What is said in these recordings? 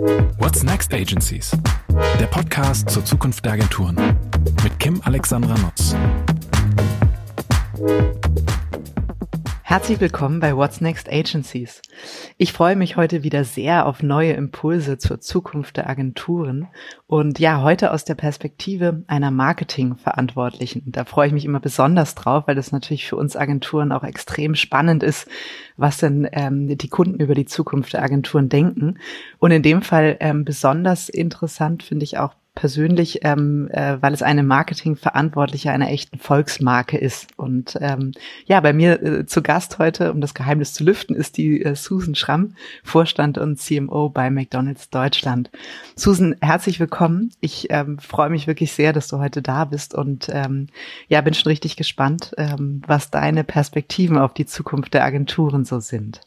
What's Next Agencies? Der Podcast zur Zukunft der Agenturen mit Kim Alexandra Nutz. Herzlich willkommen bei What's Next Agencies. Ich freue mich heute wieder sehr auf neue Impulse zur Zukunft der Agenturen und ja, heute aus der Perspektive einer Marketingverantwortlichen. Da freue ich mich immer besonders drauf, weil das natürlich für uns Agenturen auch extrem spannend ist, was denn ähm, die Kunden über die Zukunft der Agenturen denken. Und in dem Fall ähm, besonders interessant finde ich auch persönlich, ähm, äh, weil es eine Marketingverantwortliche einer echten Volksmarke ist. Und ähm, ja, bei mir äh, zu Gast heute, um das Geheimnis zu lüften, ist die äh, Susan Schramm, Vorstand und CMO bei McDonald's Deutschland. Susan, herzlich willkommen. Ich ähm, freue mich wirklich sehr, dass du heute da bist und ähm, ja, bin schon richtig gespannt, ähm, was deine Perspektiven auf die Zukunft der Agenturen so sind.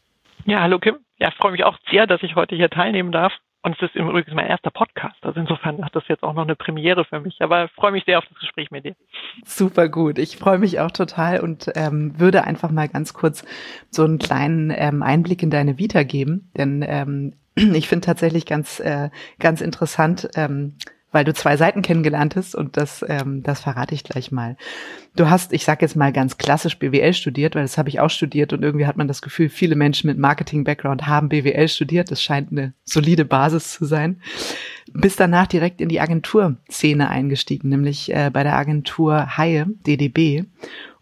Ja, hallo Kim. Ja, freue mich auch sehr, dass ich heute hier teilnehmen darf. Und es ist im Übrigen mein erster Podcast. Also insofern hat das jetzt auch noch eine Premiere für mich. Aber freue mich sehr auf das Gespräch mit dir. Super gut. Ich freue mich auch total und ähm, würde einfach mal ganz kurz so einen kleinen ähm, Einblick in deine Vita geben. Denn ähm, ich finde tatsächlich ganz, äh, ganz interessant, ähm, weil du zwei Seiten kennengelernt hast und das, ähm, das verrate ich gleich mal. Du hast, ich sage jetzt mal ganz klassisch BWL studiert, weil das habe ich auch studiert und irgendwie hat man das Gefühl, viele Menschen mit Marketing-Background haben BWL studiert. Das scheint eine solide Basis zu sein. Bist danach direkt in die Agenturszene eingestiegen, nämlich äh, bei der Agentur Haie, DDB.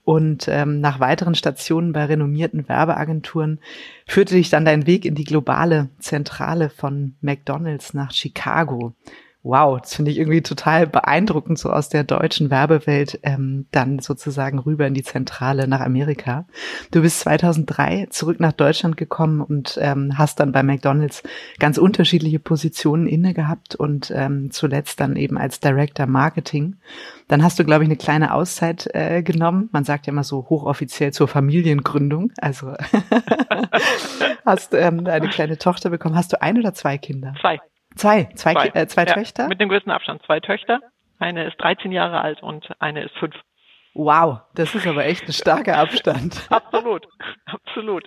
Und ähm, nach weiteren Stationen bei renommierten Werbeagenturen führte dich dann dein Weg in die globale Zentrale von McDonald's nach Chicago wow, das finde ich irgendwie total beeindruckend, so aus der deutschen Werbewelt ähm, dann sozusagen rüber in die Zentrale nach Amerika. Du bist 2003 zurück nach Deutschland gekommen und ähm, hast dann bei McDonald's ganz unterschiedliche Positionen inne gehabt und ähm, zuletzt dann eben als Director Marketing. Dann hast du, glaube ich, eine kleine Auszeit äh, genommen. Man sagt ja immer so hochoffiziell zur Familiengründung. Also hast ähm, eine kleine Tochter bekommen. Hast du ein oder zwei Kinder? Zwei. Zwei, zwei, zwei, äh, zwei ja, Töchter? Mit dem größten Abstand. Zwei Töchter. Eine ist 13 Jahre alt und eine ist fünf. Wow, das ist aber echt ein starker Abstand. absolut, absolut.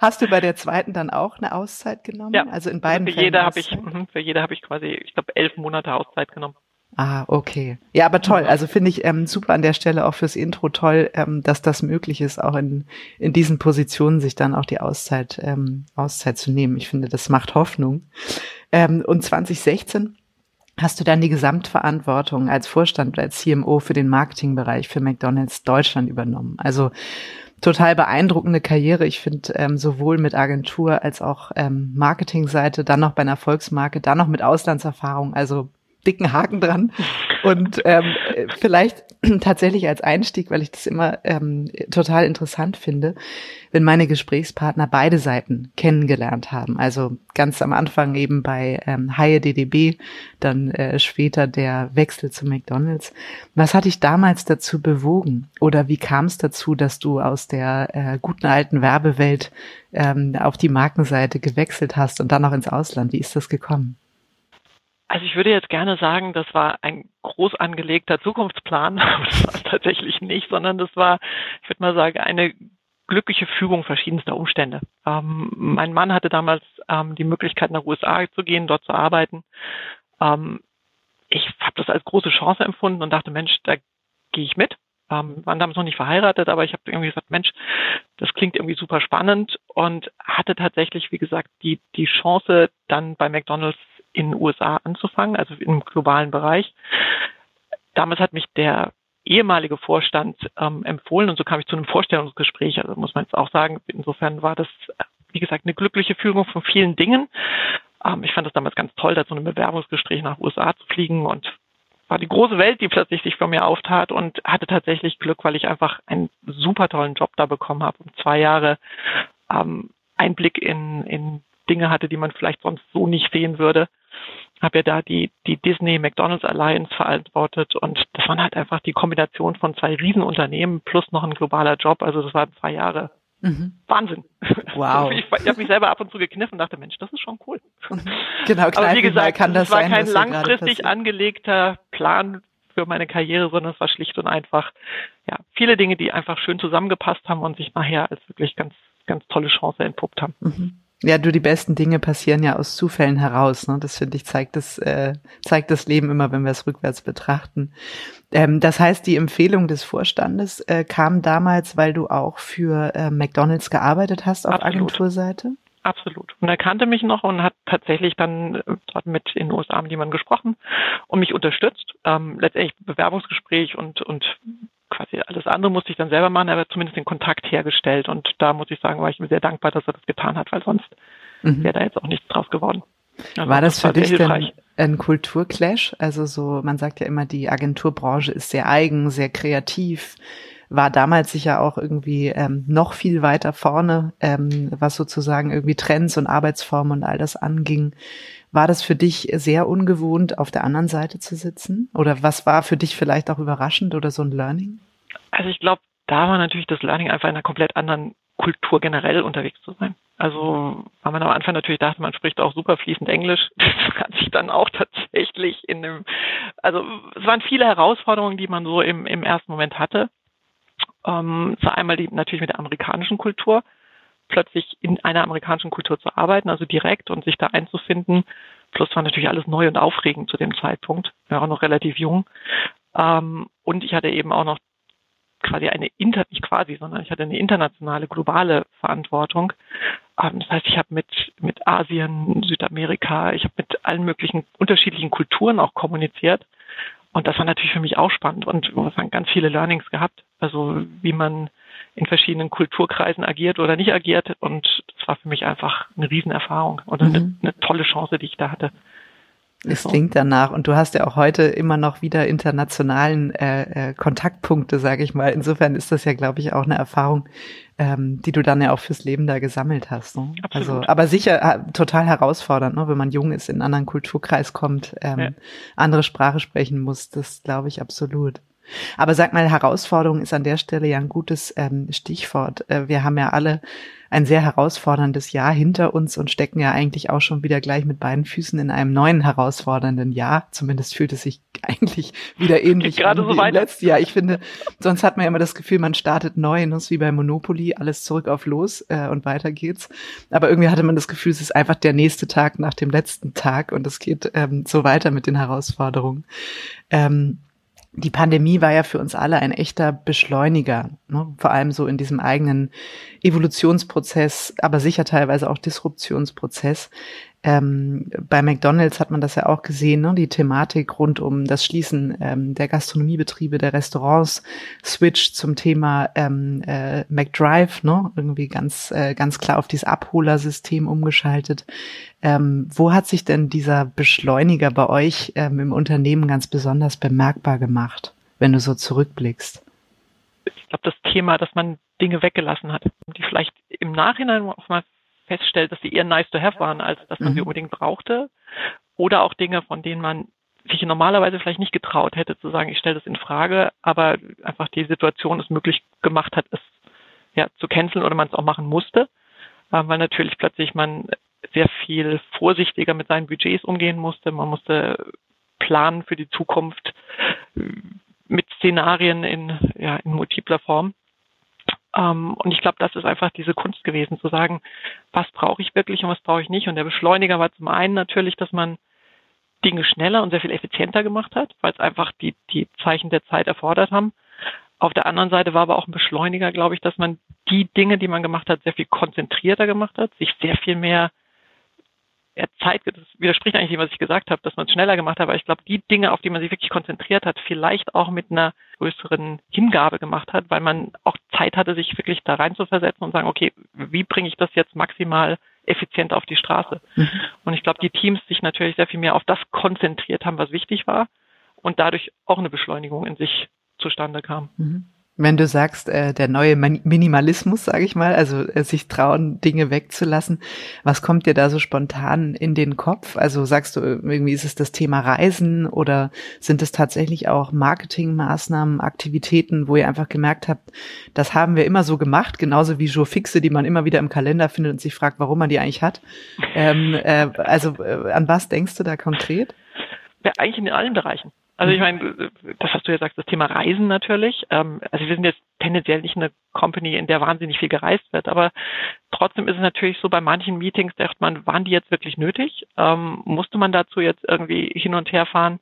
Hast du bei der zweiten dann auch eine Auszeit genommen? Ja. Also in beiden also für. Jede habe ich, für jede habe ich quasi, ich glaube, elf Monate Auszeit genommen. Ah, okay. Ja, aber toll. Also finde ich ähm, super an der Stelle auch fürs Intro toll, ähm, dass das möglich ist, auch in, in diesen Positionen sich dann auch die Auszeit, ähm, Auszeit zu nehmen. Ich finde, das macht Hoffnung. Ähm, und 2016 hast du dann die Gesamtverantwortung als Vorstand als CMO für den Marketingbereich für McDonald's Deutschland übernommen. Also total beeindruckende Karriere. Ich finde ähm, sowohl mit Agentur als auch ähm, Marketingseite, dann noch bei einer Volksmarke, dann noch mit Auslandserfahrung. Also dicken Haken dran. Und ähm, vielleicht tatsächlich als Einstieg, weil ich das immer ähm, total interessant finde, wenn meine Gesprächspartner beide Seiten kennengelernt haben. Also ganz am Anfang eben bei ähm, Haie DDB, dann äh, später der Wechsel zu McDonald's. Was hat dich damals dazu bewogen? Oder wie kam es dazu, dass du aus der äh, guten alten Werbewelt ähm, auf die Markenseite gewechselt hast und dann noch ins Ausland? Wie ist das gekommen? Also ich würde jetzt gerne sagen, das war ein groß angelegter Zukunftsplan, aber das war es tatsächlich nicht, sondern das war, ich würde mal sagen, eine glückliche Fügung verschiedenster Umstände. Ähm, mein Mann hatte damals ähm, die Möglichkeit, nach USA zu gehen, dort zu arbeiten. Ähm, ich habe das als große Chance empfunden und dachte, Mensch, da gehe ich mit. Ähm, waren damals noch nicht verheiratet, aber ich habe irgendwie gesagt, Mensch, das klingt irgendwie super spannend und hatte tatsächlich, wie gesagt, die, die Chance, dann bei McDonald's in den USA anzufangen, also im globalen Bereich. Damals hat mich der ehemalige Vorstand ähm, empfohlen und so kam ich zu einem Vorstellungsgespräch. Also muss man jetzt auch sagen, insofern war das, wie gesagt, eine glückliche Führung von vielen Dingen. Ähm, ich fand das damals ganz toll, da zu einem Bewerbungsgespräch nach USA zu fliegen und war die große Welt, die plötzlich sich vor mir auftat und hatte tatsächlich Glück, weil ich einfach einen super tollen Job da bekommen habe und zwei Jahre ähm, Einblick in, in Dinge hatte, die man vielleicht sonst so nicht sehen würde. Habe ja da die, die Disney McDonalds Alliance verantwortet und das waren halt einfach die Kombination von zwei Riesenunternehmen plus noch ein globaler Job. Also das waren zwei Jahre Mhm. Wahnsinn. Wow. Ich, ich habe mich selber ab und zu gekniffen und dachte, Mensch, das ist schon cool. Genau, Aber wie gesagt, kann das es war sein, kein langfristig angelegter Plan für meine Karriere, sondern es war schlicht und einfach, ja, viele Dinge, die einfach schön zusammengepasst haben und sich nachher als wirklich ganz, ganz tolle Chance entpuppt haben. Mhm. Ja, du, die besten Dinge passieren ja aus Zufällen heraus. Ne? Das finde ich, zeigt das, äh, zeigt das Leben immer, wenn wir es rückwärts betrachten. Ähm, das heißt, die Empfehlung des Vorstandes äh, kam damals, weil du auch für äh, McDonalds gearbeitet hast auf Absolut. Agenturseite? Absolut. Und er kannte mich noch und hat tatsächlich dann äh, dort mit in den USA mit jemandem gesprochen und mich unterstützt. Ähm, letztendlich Bewerbungsgespräch und, und quasi alles andere musste ich dann selber machen, aber zumindest den Kontakt hergestellt. Und da muss ich sagen, war ich mir sehr dankbar, dass er das getan hat, weil sonst mhm. wäre da jetzt auch nichts draus geworden. Also war das, das für dich denn ein Kulturclash? Also so, man sagt ja immer, die Agenturbranche ist sehr eigen, sehr kreativ war damals sicher auch irgendwie ähm, noch viel weiter vorne, ähm, was sozusagen irgendwie Trends und Arbeitsformen und all das anging. War das für dich sehr ungewohnt, auf der anderen Seite zu sitzen? Oder was war für dich vielleicht auch überraschend oder so ein Learning? Also ich glaube, da war natürlich das Learning einfach in einer komplett anderen Kultur generell unterwegs zu sein. Also, weil man am Anfang natürlich dachte, man spricht auch super fließend Englisch. Das hat sich dann auch tatsächlich in dem, also es waren viele Herausforderungen, die man so im, im ersten Moment hatte. Ähm, zwar einmal die, natürlich mit der amerikanischen Kultur, plötzlich in einer amerikanischen Kultur zu arbeiten, also direkt und sich da einzufinden. Plus war natürlich alles neu und aufregend zu dem Zeitpunkt. Ich war auch noch relativ jung. Ähm, und ich hatte eben auch noch quasi eine inter, nicht quasi, sondern ich hatte eine internationale, globale Verantwortung. Ähm, das heißt, ich habe mit, mit Asien, Südamerika, ich habe mit allen möglichen unterschiedlichen Kulturen auch kommuniziert und das war natürlich für mich auch spannend und wir haben ganz viele Learnings gehabt. Also wie man in verschiedenen Kulturkreisen agiert oder nicht agiert. Und das war für mich einfach eine Riesenerfahrung und eine, mhm. eine tolle Chance, die ich da hatte. Es klingt danach. Und du hast ja auch heute immer noch wieder internationalen äh, äh, Kontaktpunkte, sage ich mal. Insofern ist das ja, glaube ich, auch eine Erfahrung, ähm, die du dann ja auch fürs Leben da gesammelt hast. Ne? Also, aber sicher äh, total herausfordernd, ne? wenn man jung ist, in einen anderen Kulturkreis kommt, ähm, ja. andere Sprache sprechen muss. Das glaube ich absolut. Aber sag mal, Herausforderung ist an der Stelle ja ein gutes ähm, Stichwort. Äh, wir haben ja alle ein sehr herausforderndes Jahr hinter uns und stecken ja eigentlich auch schon wieder gleich mit beiden Füßen in einem neuen herausfordernden Jahr. Zumindest fühlt es sich eigentlich wieder ähnlich gerade so wie letztes Jahr. Ich finde, sonst hat man ja immer das Gefühl, man startet neu, ne? wie bei Monopoly, alles zurück auf los äh, und weiter geht's. Aber irgendwie hatte man das Gefühl, es ist einfach der nächste Tag nach dem letzten Tag und es geht ähm, so weiter mit den Herausforderungen. Ähm, die Pandemie war ja für uns alle ein echter Beschleuniger, ne? vor allem so in diesem eigenen Evolutionsprozess, aber sicher teilweise auch Disruptionsprozess. Ähm, bei McDonald's hat man das ja auch gesehen, ne? die Thematik rund um das Schließen ähm, der Gastronomiebetriebe, der Restaurants, Switch zum Thema ähm, äh, McDrive, ne? irgendwie ganz, äh, ganz klar auf dieses Abholersystem umgeschaltet. Ähm, wo hat sich denn dieser Beschleuniger bei euch ähm, im Unternehmen ganz besonders bemerkbar gemacht, wenn du so zurückblickst? Ich glaube, das Thema, dass man Dinge weggelassen hat, die vielleicht im Nachhinein auch mal feststellt, dass sie eher nice to have waren, als dass man mhm. sie unbedingt brauchte. Oder auch Dinge, von denen man sich normalerweise vielleicht nicht getraut hätte zu sagen, ich stelle das in Frage, aber einfach die Situation es möglich gemacht hat, es ja zu canceln oder man es auch machen musste, äh, weil natürlich plötzlich man sehr viel vorsichtiger mit seinen Budgets umgehen musste. Man musste planen für die Zukunft äh, mit Szenarien in, ja, in multipler Form. Ähm, und ich glaube, das ist einfach diese Kunst gewesen, zu sagen, was brauche ich wirklich und was brauche ich nicht. Und der Beschleuniger war zum einen natürlich, dass man Dinge schneller und sehr viel effizienter gemacht hat, weil es einfach die, die Zeichen der Zeit erfordert haben. Auf der anderen Seite war aber auch ein Beschleuniger, glaube ich, dass man die Dinge, die man gemacht hat, sehr viel konzentrierter gemacht hat, sich sehr viel mehr ja, Zeit, das widerspricht eigentlich dem, was ich gesagt habe, dass man es schneller gemacht hat, aber ich glaube, die Dinge, auf die man sich wirklich konzentriert hat, vielleicht auch mit einer größeren Hingabe gemacht hat, weil man auch Zeit hatte, sich wirklich da rein zu versetzen und sagen, okay, wie bringe ich das jetzt maximal effizient auf die Straße? Mhm. Und ich glaube, die Teams sich natürlich sehr viel mehr auf das konzentriert haben, was wichtig war und dadurch auch eine Beschleunigung in sich zustande kam. Mhm. Wenn du sagst, äh, der neue Minimalismus, sage ich mal, also äh, sich trauen, Dinge wegzulassen, was kommt dir da so spontan in den Kopf? Also sagst du, irgendwie ist es das Thema Reisen oder sind es tatsächlich auch Marketingmaßnahmen, Aktivitäten, wo ihr einfach gemerkt habt, das haben wir immer so gemacht, genauso wie Jour fixe, die man immer wieder im Kalender findet und sich fragt, warum man die eigentlich hat. Ähm, äh, also äh, an was denkst du da konkret? Ja, eigentlich in allen Bereichen. Also ich meine, das hast du ja gesagt, das Thema Reisen natürlich. Ähm, also wir sind jetzt tendenziell nicht eine Company, in der wahnsinnig viel gereist wird, aber trotzdem ist es natürlich so, bei manchen Meetings dachte man, waren die jetzt wirklich nötig? Ähm, musste man dazu jetzt irgendwie hin und her fahren?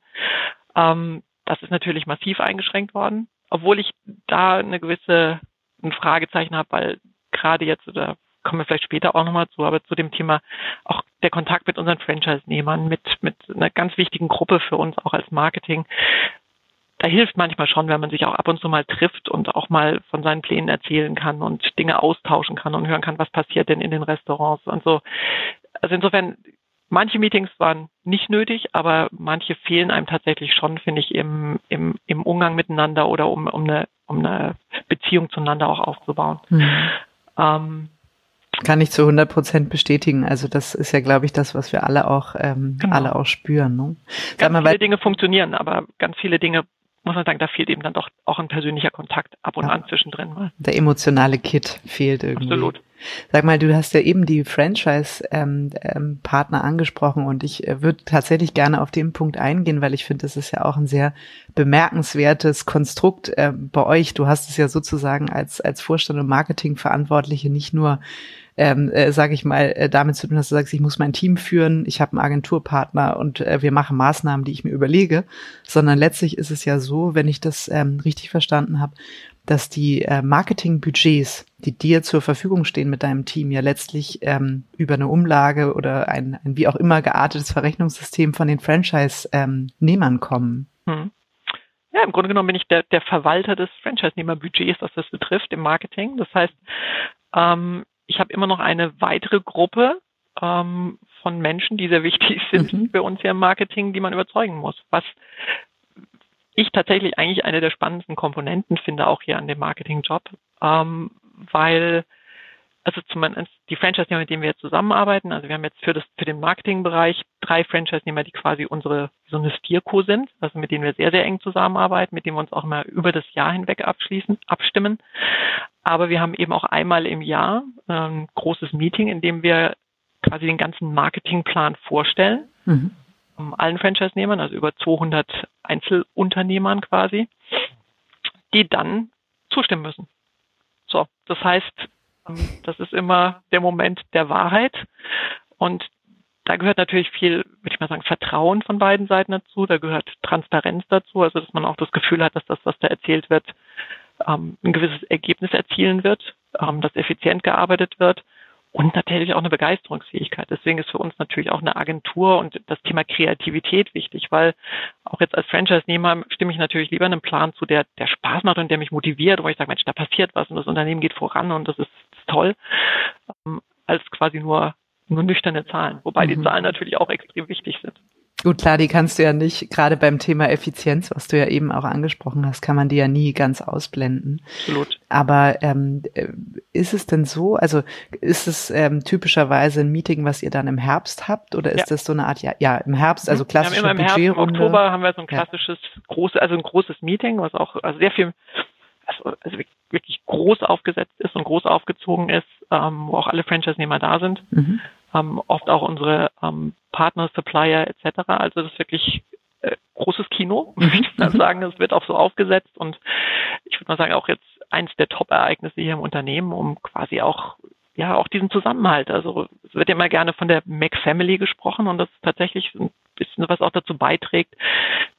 Ähm, das ist natürlich massiv eingeschränkt worden, obwohl ich da eine gewisse ein Fragezeichen habe, weil gerade jetzt, oder kommen wir vielleicht später auch nochmal zu, aber zu dem Thema auch der Kontakt mit unseren Franchise-Nehmern, mit, mit einer ganz wichtigen Gruppe für uns auch als Marketing. Da hilft manchmal schon, wenn man sich auch ab und zu mal trifft und auch mal von seinen Plänen erzählen kann und Dinge austauschen kann und hören kann, was passiert denn in den Restaurants und so. Also insofern, manche Meetings waren nicht nötig, aber manche fehlen einem tatsächlich schon, finde ich, im, im, im Umgang miteinander oder um, um, eine, um eine Beziehung zueinander auch aufzubauen. Mhm. Ähm, kann ich zu 100 Prozent bestätigen. Also das ist ja, glaube ich, das, was wir alle auch, ähm, genau. alle auch spüren. Ne? Ganz mal, viele Dinge funktionieren, aber ganz viele Dinge muss man sagen, da fehlt eben dann doch auch ein persönlicher Kontakt ab und ja. an zwischendrin mal. Der emotionale Kit fehlt irgendwie. Absolut. Sag mal, du hast ja eben die Franchise-Partner ähm, ähm, angesprochen und ich äh, würde tatsächlich gerne auf den Punkt eingehen, weil ich finde, das ist ja auch ein sehr bemerkenswertes Konstrukt äh, bei euch. Du hast es ja sozusagen als, als Vorstand und Marketingverantwortliche nicht nur ähm, äh, sage ich mal, äh, damit zu tun, dass du sagst, ich muss mein Team führen, ich habe einen Agenturpartner und äh, wir machen Maßnahmen, die ich mir überlege, sondern letztlich ist es ja so, wenn ich das ähm, richtig verstanden habe, dass die äh, Marketingbudgets, die dir zur Verfügung stehen mit deinem Team, ja letztlich ähm, über eine Umlage oder ein, ein wie auch immer geartetes Verrechnungssystem von den Franchise-Nehmern ähm, kommen. Hm. Ja, im Grunde genommen bin ich der, der Verwalter des Franchise-Nehmer-Budgets, was das betrifft, im Marketing. Das heißt, ähm, ich habe immer noch eine weitere Gruppe ähm, von Menschen, die sehr wichtig sind mhm. für uns hier im Marketing, die man überzeugen muss. Was ich tatsächlich eigentlich eine der spannendsten Komponenten finde, auch hier an dem Marketingjob, ähm, weil also zumindest die Franchise-Nehmer, mit denen wir jetzt zusammenarbeiten, also wir haben jetzt für das, für den Marketingbereich drei Franchise-Nehmer, die quasi unsere, so eine Steerco sind, also mit denen wir sehr, sehr eng zusammenarbeiten, mit denen wir uns auch mal über das Jahr hinweg abschließen, abstimmen. Aber wir haben eben auch einmal im Jahr ein ähm, großes Meeting, in dem wir quasi den ganzen Marketingplan vorstellen. Mhm. Allen Franchise-Nehmern, also über 200 Einzelunternehmern quasi, die dann zustimmen müssen. So, das heißt, das ist immer der Moment der Wahrheit. Und da gehört natürlich viel, würde ich mal sagen, Vertrauen von beiden Seiten dazu. Da gehört Transparenz dazu, also dass man auch das Gefühl hat, dass das, was da erzählt wird, ähm, ein gewisses Ergebnis erzielen wird, ähm, dass effizient gearbeitet wird und natürlich auch eine Begeisterungsfähigkeit. Deswegen ist für uns natürlich auch eine Agentur und das Thema Kreativität wichtig, weil auch jetzt als Franchise-Nehmer stimme ich natürlich lieber einem Plan zu, der, der Spaß macht und der mich motiviert, wo ich sage, Mensch, da passiert was und das Unternehmen geht voran und das ist toll, ähm, als quasi nur, nur nüchterne Zahlen, wobei mhm. die Zahlen natürlich auch extrem wichtig sind. Gut, klar, die kannst du ja nicht, gerade beim Thema Effizienz, was du ja eben auch angesprochen hast, kann man die ja nie ganz ausblenden. Absolut. Aber ähm, ist es denn so, also ist es ähm, typischerweise ein Meeting, was ihr dann im Herbst habt oder ist ja. das so eine Art, ja, ja im Herbst, also klassische ja, im Herbst, Im Oktober haben wir so ein klassisches, ja. großes, also ein großes Meeting, was auch also sehr viel, also, also wirklich groß aufgesetzt ist und groß aufgezogen ist, ähm, wo auch alle Franchise-Nehmer da sind. Mhm ähm, oft auch unsere ähm, Partner, Supplier etc. Also das ist wirklich äh, großes Kino, würde ich mal sagen. Es wird auch so aufgesetzt und ich würde mal sagen, auch jetzt eins der Top-Ereignisse hier im Unternehmen, um quasi auch ja auch diesen Zusammenhalt. Also es wird ja immer gerne von der Mac Family gesprochen und das ist tatsächlich ein bisschen was auch dazu beiträgt,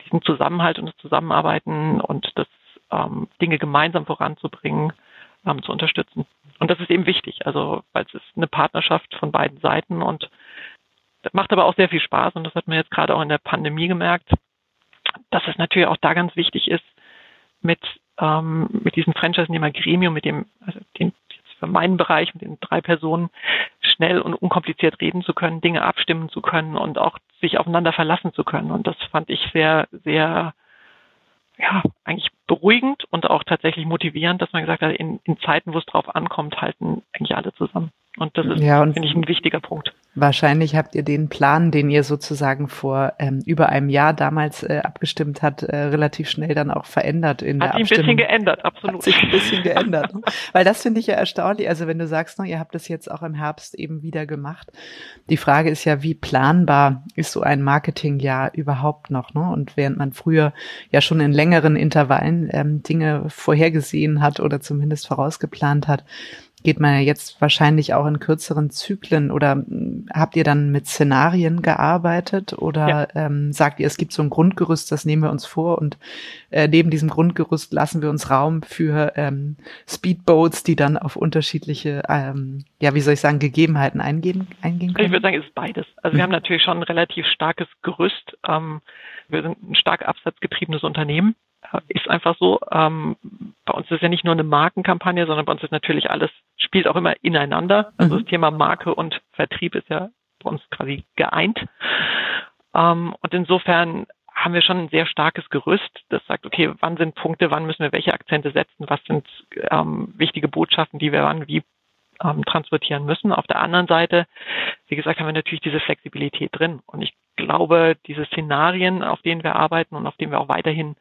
diesen Zusammenhalt und das Zusammenarbeiten und das ähm, Dinge gemeinsam voranzubringen, ähm, zu unterstützen. Und das ist eben wichtig, also weil es ist eine Partnerschaft von beiden Seiten und das macht aber auch sehr viel Spaß und das hat man jetzt gerade auch in der Pandemie gemerkt, dass es natürlich auch da ganz wichtig ist, mit, ähm, mit diesem Franchise-Nehmer-Gremium, mit dem, also den, für meinen Bereich, mit den drei Personen, schnell und unkompliziert reden zu können, Dinge abstimmen zu können und auch sich aufeinander verlassen zu können. Und das fand ich sehr, sehr ja, eigentlich beruhigend und auch tatsächlich motivierend, dass man gesagt hat, in, in Zeiten, wo es drauf ankommt, halten eigentlich alle zusammen. Und das ist, ja, finde ich, ein wichtiger Punkt. Wahrscheinlich habt ihr den Plan, den ihr sozusagen vor ähm, über einem Jahr damals äh, abgestimmt hat, äh, relativ schnell dann auch verändert in hat der Abstimmung. Hat sich ein bisschen geändert, absolut. Hat sich ein bisschen geändert. Ne? Weil das finde ich ja erstaunlich. Also wenn du sagst, ne, ihr habt das jetzt auch im Herbst eben wieder gemacht. Die Frage ist ja, wie planbar ist so ein Marketingjahr überhaupt noch? Ne? Und während man früher ja schon in längeren Intervallen ähm, Dinge vorhergesehen hat oder zumindest vorausgeplant hat, geht man ja jetzt wahrscheinlich auch in kürzeren Zyklen oder hm, habt ihr dann mit Szenarien gearbeitet oder ja. ähm, sagt ihr, es gibt so ein Grundgerüst, das nehmen wir uns vor und äh, neben diesem Grundgerüst lassen wir uns Raum für ähm, Speedboats, die dann auf unterschiedliche, ähm, ja, wie soll ich sagen, Gegebenheiten eingehen, eingehen können? Ich würde sagen, es ist beides. Also wir mhm. haben natürlich schon ein relativ starkes Gerüst. Ähm, wir sind ein stark absatzgetriebenes Unternehmen ist einfach so. Ähm, bei uns ist ja nicht nur eine Markenkampagne, sondern bei uns ist natürlich alles, spielt auch immer ineinander. Also mhm. das Thema Marke und Vertrieb ist ja bei uns quasi geeint. Ähm, und insofern haben wir schon ein sehr starkes Gerüst, das sagt, okay, wann sind Punkte, wann müssen wir welche Akzente setzen, was sind ähm, wichtige Botschaften, die wir wann wie ähm, transportieren müssen. Auf der anderen Seite, wie gesagt, haben wir natürlich diese Flexibilität drin. Und ich glaube, diese Szenarien, auf denen wir arbeiten und auf denen wir auch weiterhin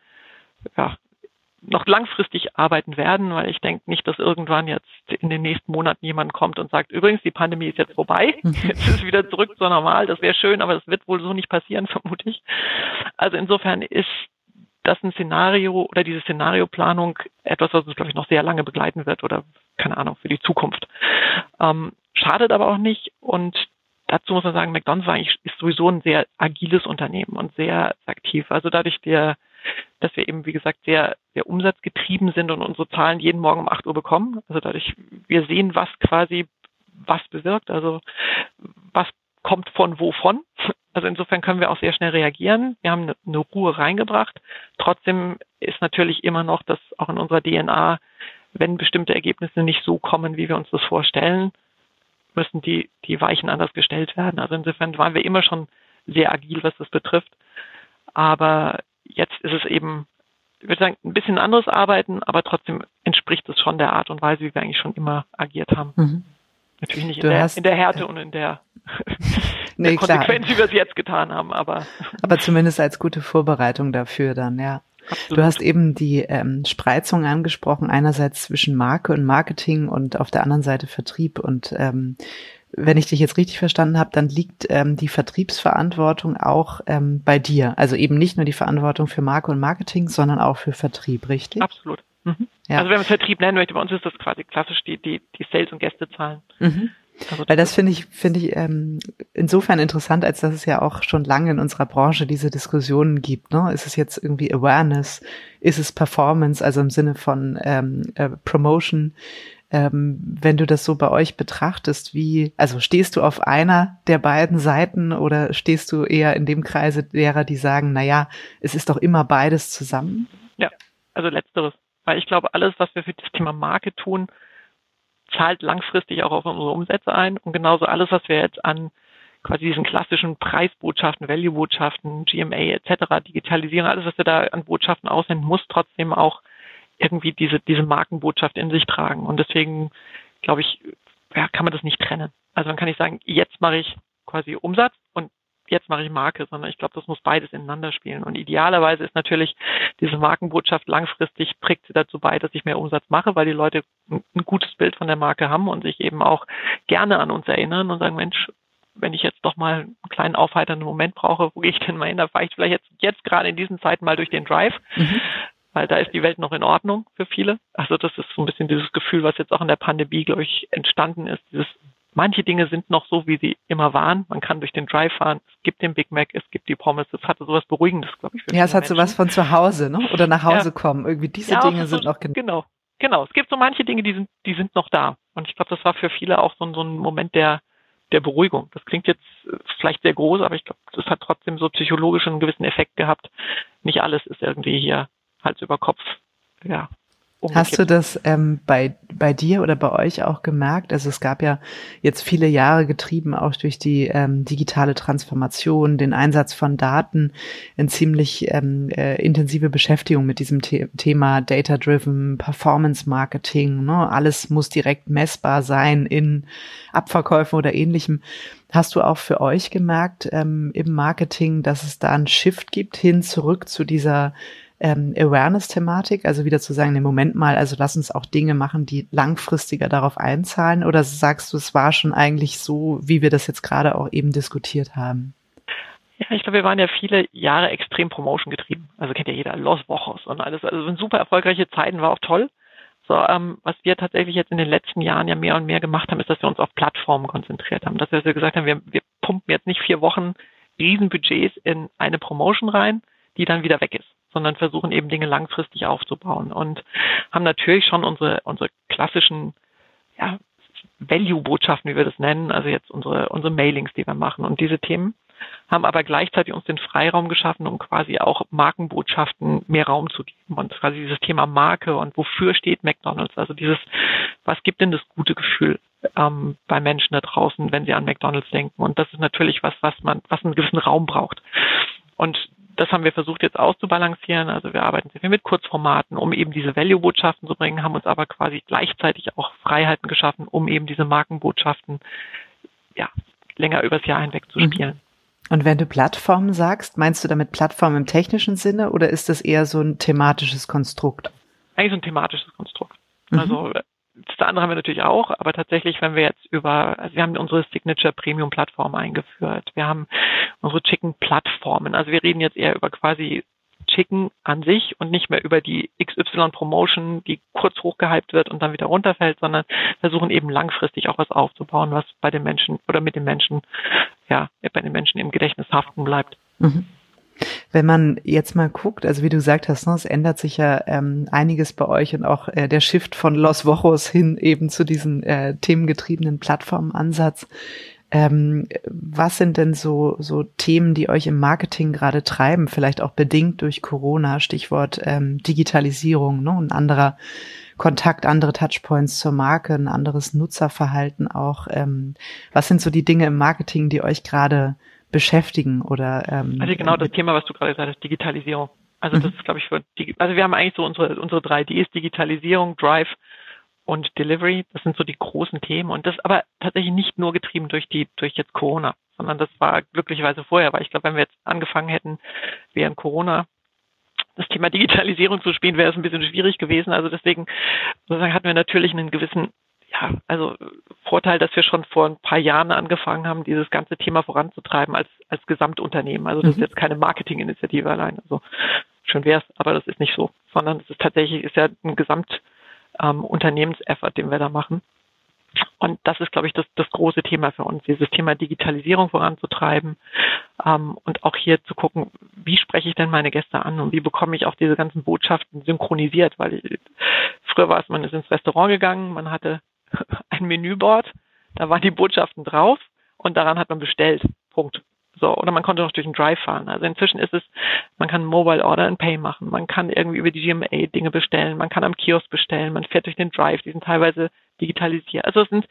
ja, noch langfristig arbeiten werden, weil ich denke nicht, dass irgendwann jetzt in den nächsten Monaten jemand kommt und sagt, übrigens, die Pandemie ist jetzt vorbei, mhm. jetzt ist es wieder zurück zur Normal, das wäre schön, aber das wird wohl so nicht passieren, vermute ich. Also insofern ist das ein Szenario oder diese Szenarioplanung etwas, was uns, glaube ich, noch sehr lange begleiten wird oder keine Ahnung, für die Zukunft. Ähm, schadet aber auch nicht und dazu muss man sagen, McDonald's war eigentlich, ist sowieso ein sehr agiles Unternehmen und sehr aktiv. Also dadurch der dass wir eben, wie gesagt, sehr, sehr umsatzgetrieben sind und unsere Zahlen jeden Morgen um 8 Uhr bekommen. Also dadurch, wir sehen, was quasi was bewirkt, also was kommt von wovon. Also insofern können wir auch sehr schnell reagieren. Wir haben eine, Ruhe reingebracht. Trotzdem ist natürlich immer noch das auch in unserer DNA, wenn bestimmte Ergebnisse nicht so kommen, wie wir uns das vorstellen, müssen die, die Weichen anders gestellt werden. Also insofern waren wir immer schon sehr agil, was das betrifft. Aber Jetzt ist es eben, ich würde sagen, ein bisschen anderes Arbeiten, aber trotzdem entspricht es schon der Art und Weise, wie wir eigentlich schon immer agiert haben. Mhm. Natürlich nicht in der, hast, in der, Härte äh, und in der, nee, der Konsequenz, klar. wie wir es jetzt getan haben, aber. Aber zumindest als gute Vorbereitung dafür dann, ja. Absolut. Du hast eben die ähm, Spreizung angesprochen, einerseits zwischen Marke und Marketing und auf der anderen Seite Vertrieb. Und ähm, wenn ich dich jetzt richtig verstanden habe, dann liegt ähm, die Vertriebsverantwortung auch ähm, bei dir. Also eben nicht nur die Verantwortung für Marke und Marketing, sondern auch für Vertrieb, richtig? Absolut. Mhm. Ja. Also wenn man Vertrieb nennen möchte, bei uns ist das quasi klassisch die, die, die Sales- und Gästezahlen. Mhm. Also Weil das finde ich, finde ich ähm, insofern interessant, als dass es ja auch schon lange in unserer Branche diese Diskussionen gibt. Ne? Ist es jetzt irgendwie Awareness? Ist es Performance, also im Sinne von ähm, äh, Promotion? Ähm, wenn du das so bei euch betrachtest, wie, also stehst du auf einer der beiden Seiten oder stehst du eher in dem Kreise derer, die sagen, na ja, es ist doch immer beides zusammen? Ja, also letzteres. Weil ich glaube, alles, was wir für das Thema Marke tun, zahlt langfristig auch auf unsere Umsätze ein. Und genauso alles, was wir jetzt an quasi diesen klassischen Preisbotschaften, Value-Botschaften, GMA etc., digitalisieren, alles, was wir da an Botschaften aussenden, muss trotzdem auch irgendwie diese, diese Markenbotschaft in sich tragen. Und deswegen, glaube ich, ja, kann man das nicht trennen. Also man kann nicht sagen, jetzt mache ich quasi Umsatz und jetzt mache ich Marke, sondern ich glaube, das muss beides ineinander spielen. Und idealerweise ist natürlich diese Markenbotschaft langfristig trägt sie dazu bei, dass ich mehr Umsatz mache, weil die Leute ein gutes Bild von der Marke haben und sich eben auch gerne an uns erinnern und sagen, Mensch, wenn ich jetzt doch mal einen kleinen aufheiternden Moment brauche, wo gehe ich denn mal hin? Da fahre ich vielleicht jetzt, jetzt gerade in diesen Zeiten mal durch den Drive. Mhm weil da ist die Welt noch in Ordnung für viele. Also das ist so ein bisschen dieses Gefühl, was jetzt auch in der Pandemie, glaube ich, entstanden ist. Dieses, manche Dinge sind noch so, wie sie immer waren. Man kann durch den Drive fahren. Es gibt den Big Mac, es gibt die Pommes. Das hatte sowas Beruhigendes, glaube ich. Für ja, es hat sowas von zu Hause, ne? Oder nach Hause ja. kommen. Irgendwie diese ja, Dinge sind so, noch genau. Genau. Es gibt so manche Dinge, die sind, die sind noch da. Und ich glaube, das war für viele auch so, so ein Moment der, der Beruhigung. Das klingt jetzt vielleicht sehr groß, aber ich glaube, das hat trotzdem so psychologisch einen gewissen Effekt gehabt. Nicht alles ist irgendwie hier Hals über Kopf, ja, Hast du das ähm, bei, bei dir oder bei euch auch gemerkt? Also es gab ja jetzt viele Jahre getrieben, auch durch die ähm, digitale Transformation, den Einsatz von Daten, in ziemlich ähm, äh, intensive Beschäftigung mit diesem The Thema Data-Driven Performance Marketing. Ne? Alles muss direkt messbar sein in Abverkäufen oder ähnlichem. Hast du auch für euch gemerkt ähm, im Marketing, dass es da einen Shift gibt hin zurück zu dieser ähm, Awareness-Thematik, also wieder zu sagen, im Moment mal, also lass uns auch Dinge machen, die langfristiger darauf einzahlen, oder sagst du, es war schon eigentlich so, wie wir das jetzt gerade auch eben diskutiert haben? Ja, ich glaube, wir waren ja viele Jahre extrem Promotion getrieben. Also kennt ja jeder Los Wochos und alles. Also super erfolgreiche Zeiten, war auch toll. So, ähm, was wir tatsächlich jetzt in den letzten Jahren ja mehr und mehr gemacht haben, ist, dass wir uns auf Plattformen konzentriert haben. Dass wir gesagt haben, wir, wir pumpen jetzt nicht vier Wochen Riesenbudgets in eine Promotion rein, die dann wieder weg ist sondern versuchen eben Dinge langfristig aufzubauen und haben natürlich schon unsere, unsere klassischen, ja, Value-Botschaften, wie wir das nennen, also jetzt unsere, unsere Mailings, die wir machen. Und diese Themen, haben aber gleichzeitig uns den Freiraum geschaffen, um quasi auch Markenbotschaften mehr Raum zu geben und quasi dieses Thema Marke und wofür steht McDonald's, also dieses, was gibt denn das gute Gefühl ähm, bei Menschen da draußen, wenn sie an McDonald's denken? Und das ist natürlich was, was man, was einen gewissen Raum braucht. Und das haben wir versucht jetzt auszubalancieren. Also wir arbeiten sehr viel mit Kurzformaten, um eben diese Value-Botschaften zu bringen, haben uns aber quasi gleichzeitig auch Freiheiten geschaffen, um eben diese Markenbotschaften ja, länger übers Jahr hinweg zu mhm. spielen. Und wenn du Plattformen sagst, meinst du damit Plattform im technischen Sinne oder ist das eher so ein thematisches Konstrukt? Eigentlich so ein thematisches Konstrukt. Mhm. Das andere haben wir natürlich auch, aber tatsächlich, wenn wir jetzt über, also wir haben unsere Signature Premium Plattform eingeführt. Wir haben unsere Chicken Plattformen. Also wir reden jetzt eher über quasi Chicken an sich und nicht mehr über die XY Promotion, die kurz hochgehypt wird und dann wieder runterfällt, sondern versuchen eben langfristig auch was aufzubauen, was bei den Menschen oder mit den Menschen, ja, bei den Menschen im Gedächtnis haften bleibt. Mhm. Wenn man jetzt mal guckt, also wie du gesagt hast, ne, es ändert sich ja ähm, einiges bei euch und auch äh, der Shift von Los Wochos hin eben zu diesem äh, themengetriebenen Plattformansatz. Ähm, was sind denn so, so Themen, die euch im Marketing gerade treiben? Vielleicht auch bedingt durch Corona, Stichwort ähm, Digitalisierung, ne? ein anderer Kontakt, andere Touchpoints zur Marke, ein anderes Nutzerverhalten auch. Ähm, was sind so die Dinge im Marketing, die euch gerade beschäftigen oder ähm, also genau das Thema, was du gerade gesagt hast, Digitalisierung. Also das mhm. ist, glaube ich, für also wir haben eigentlich so unsere unsere drei Ds, Digitalisierung, Drive und Delivery. Das sind so die großen Themen und das aber tatsächlich nicht nur getrieben durch die durch jetzt Corona, sondern das war glücklicherweise vorher, weil ich glaube, wenn wir jetzt angefangen hätten während Corona das Thema Digitalisierung zu spielen, wäre es ein bisschen schwierig gewesen. Also deswegen sozusagen hatten wir natürlich einen gewissen ja, also Vorteil, dass wir schon vor ein paar Jahren angefangen haben, dieses ganze Thema voranzutreiben als, als Gesamtunternehmen. Also das mhm. ist jetzt keine Marketinginitiative allein. Also schön wär's, aber das ist nicht so, sondern es ist tatsächlich, ist ja ein Gesamtunternehmenseffort, ähm, den wir da machen. Und das ist, glaube ich, das, das große Thema für uns, dieses Thema Digitalisierung voranzutreiben ähm, und auch hier zu gucken, wie spreche ich denn meine Gäste an und wie bekomme ich auch diese ganzen Botschaften synchronisiert, weil ich, früher war es, man ist ins Restaurant gegangen, man hatte ein Menüboard, da waren die Botschaften drauf und daran hat man bestellt. Punkt. So, oder man konnte noch durch den Drive fahren. Also inzwischen ist es, man kann Mobile Order and Pay machen, man kann irgendwie über die GMA Dinge bestellen, man kann am Kiosk bestellen, man fährt durch den Drive, die sind teilweise digitalisiert. Also es sind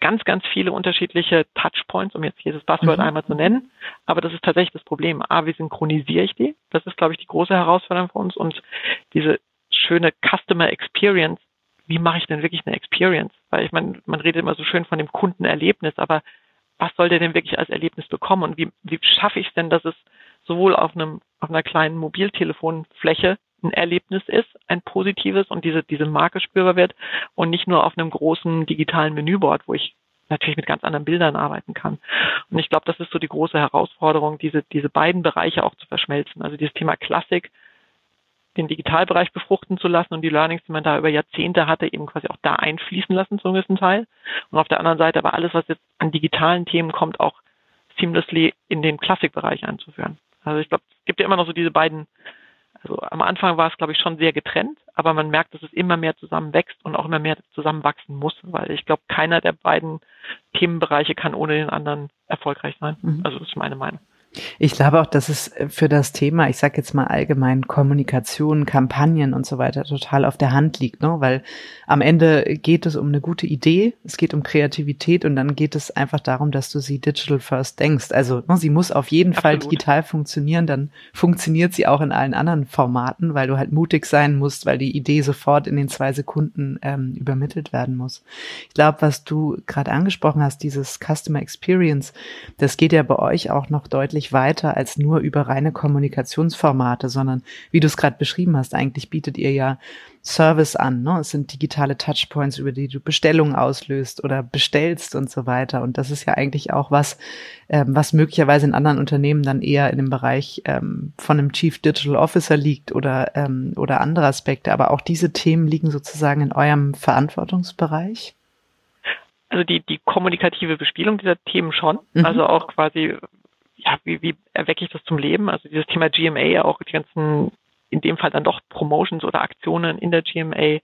ganz, ganz viele unterschiedliche Touchpoints, um jetzt jedes Passwort mhm. einmal zu nennen. Aber das ist tatsächlich das Problem. A, wie synchronisiere ich die? Das ist, glaube ich, die große Herausforderung für uns. Und diese schöne Customer Experience wie mache ich denn wirklich eine Experience? Weil ich meine, man redet immer so schön von dem Kundenerlebnis, aber was soll der denn wirklich als Erlebnis bekommen und wie, wie schaffe ich es denn, dass es sowohl auf einem auf einer kleinen Mobiltelefonfläche ein Erlebnis ist, ein positives und diese diese Marke spürbar wird und nicht nur auf einem großen digitalen Menüboard, wo ich natürlich mit ganz anderen Bildern arbeiten kann. Und ich glaube, das ist so die große Herausforderung, diese diese beiden Bereiche auch zu verschmelzen. Also dieses Thema Klassik den Digitalbereich befruchten zu lassen und die Learnings, die man da über Jahrzehnte hatte, eben quasi auch da einfließen lassen zum gewissen Teil. Und auf der anderen Seite aber alles, was jetzt an digitalen Themen kommt, auch seamlessly in den Klassikbereich einzuführen. Also ich glaube, es gibt ja immer noch so diese beiden, also am Anfang war es, glaube ich, schon sehr getrennt, aber man merkt, dass es immer mehr zusammenwächst und auch immer mehr zusammenwachsen muss, weil ich glaube, keiner der beiden Themenbereiche kann ohne den anderen erfolgreich sein. Mhm. Also das ist meine Meinung. Ich glaube auch, dass es für das Thema, ich sage jetzt mal allgemein Kommunikation, Kampagnen und so weiter total auf der Hand liegt, ne? weil am Ende geht es um eine gute Idee, es geht um Kreativität und dann geht es einfach darum, dass du sie digital first denkst. Also ne, sie muss auf jeden Absolut. Fall digital funktionieren, dann funktioniert sie auch in allen anderen Formaten, weil du halt mutig sein musst, weil die Idee sofort in den zwei Sekunden ähm, übermittelt werden muss. Ich glaube, was du gerade angesprochen hast, dieses Customer Experience, das geht ja bei euch auch noch deutlich deutlich weiter als nur über reine Kommunikationsformate, sondern wie du es gerade beschrieben hast, eigentlich bietet ihr ja Service an. Ne? Es sind digitale Touchpoints, über die du Bestellungen auslöst oder bestellst und so weiter. Und das ist ja eigentlich auch was, ähm, was möglicherweise in anderen Unternehmen dann eher in dem Bereich ähm, von einem Chief Digital Officer liegt oder, ähm, oder andere Aspekte. Aber auch diese Themen liegen sozusagen in eurem Verantwortungsbereich. Also die, die kommunikative Bespielung dieser Themen schon. Mhm. Also auch quasi, ja, wie, wie erwecke ich das zum Leben? Also dieses Thema GMA, auch die ganzen, in dem Fall dann doch Promotions oder Aktionen in der GMA,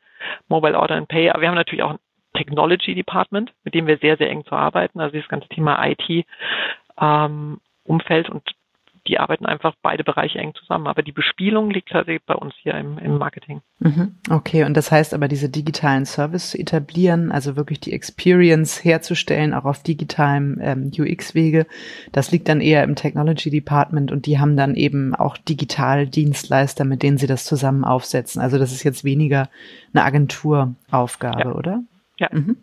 Mobile Order and Pay. Aber wir haben natürlich auch ein Technology Department, mit dem wir sehr, sehr eng zu arbeiten. Also dieses ganze Thema IT ähm, Umfeld und die arbeiten einfach beide Bereiche eng zusammen. Aber die Bespielung liegt tatsächlich bei uns hier im, im Marketing. Mhm. Okay, und das heißt aber, diese digitalen Service zu etablieren, also wirklich die Experience herzustellen, auch auf digitalem ähm, UX-Wege, das liegt dann eher im Technology Department und die haben dann eben auch Digital-Dienstleister, mit denen sie das zusammen aufsetzen. Also das ist jetzt weniger eine Agenturaufgabe, ja. oder? Ja. Mhm.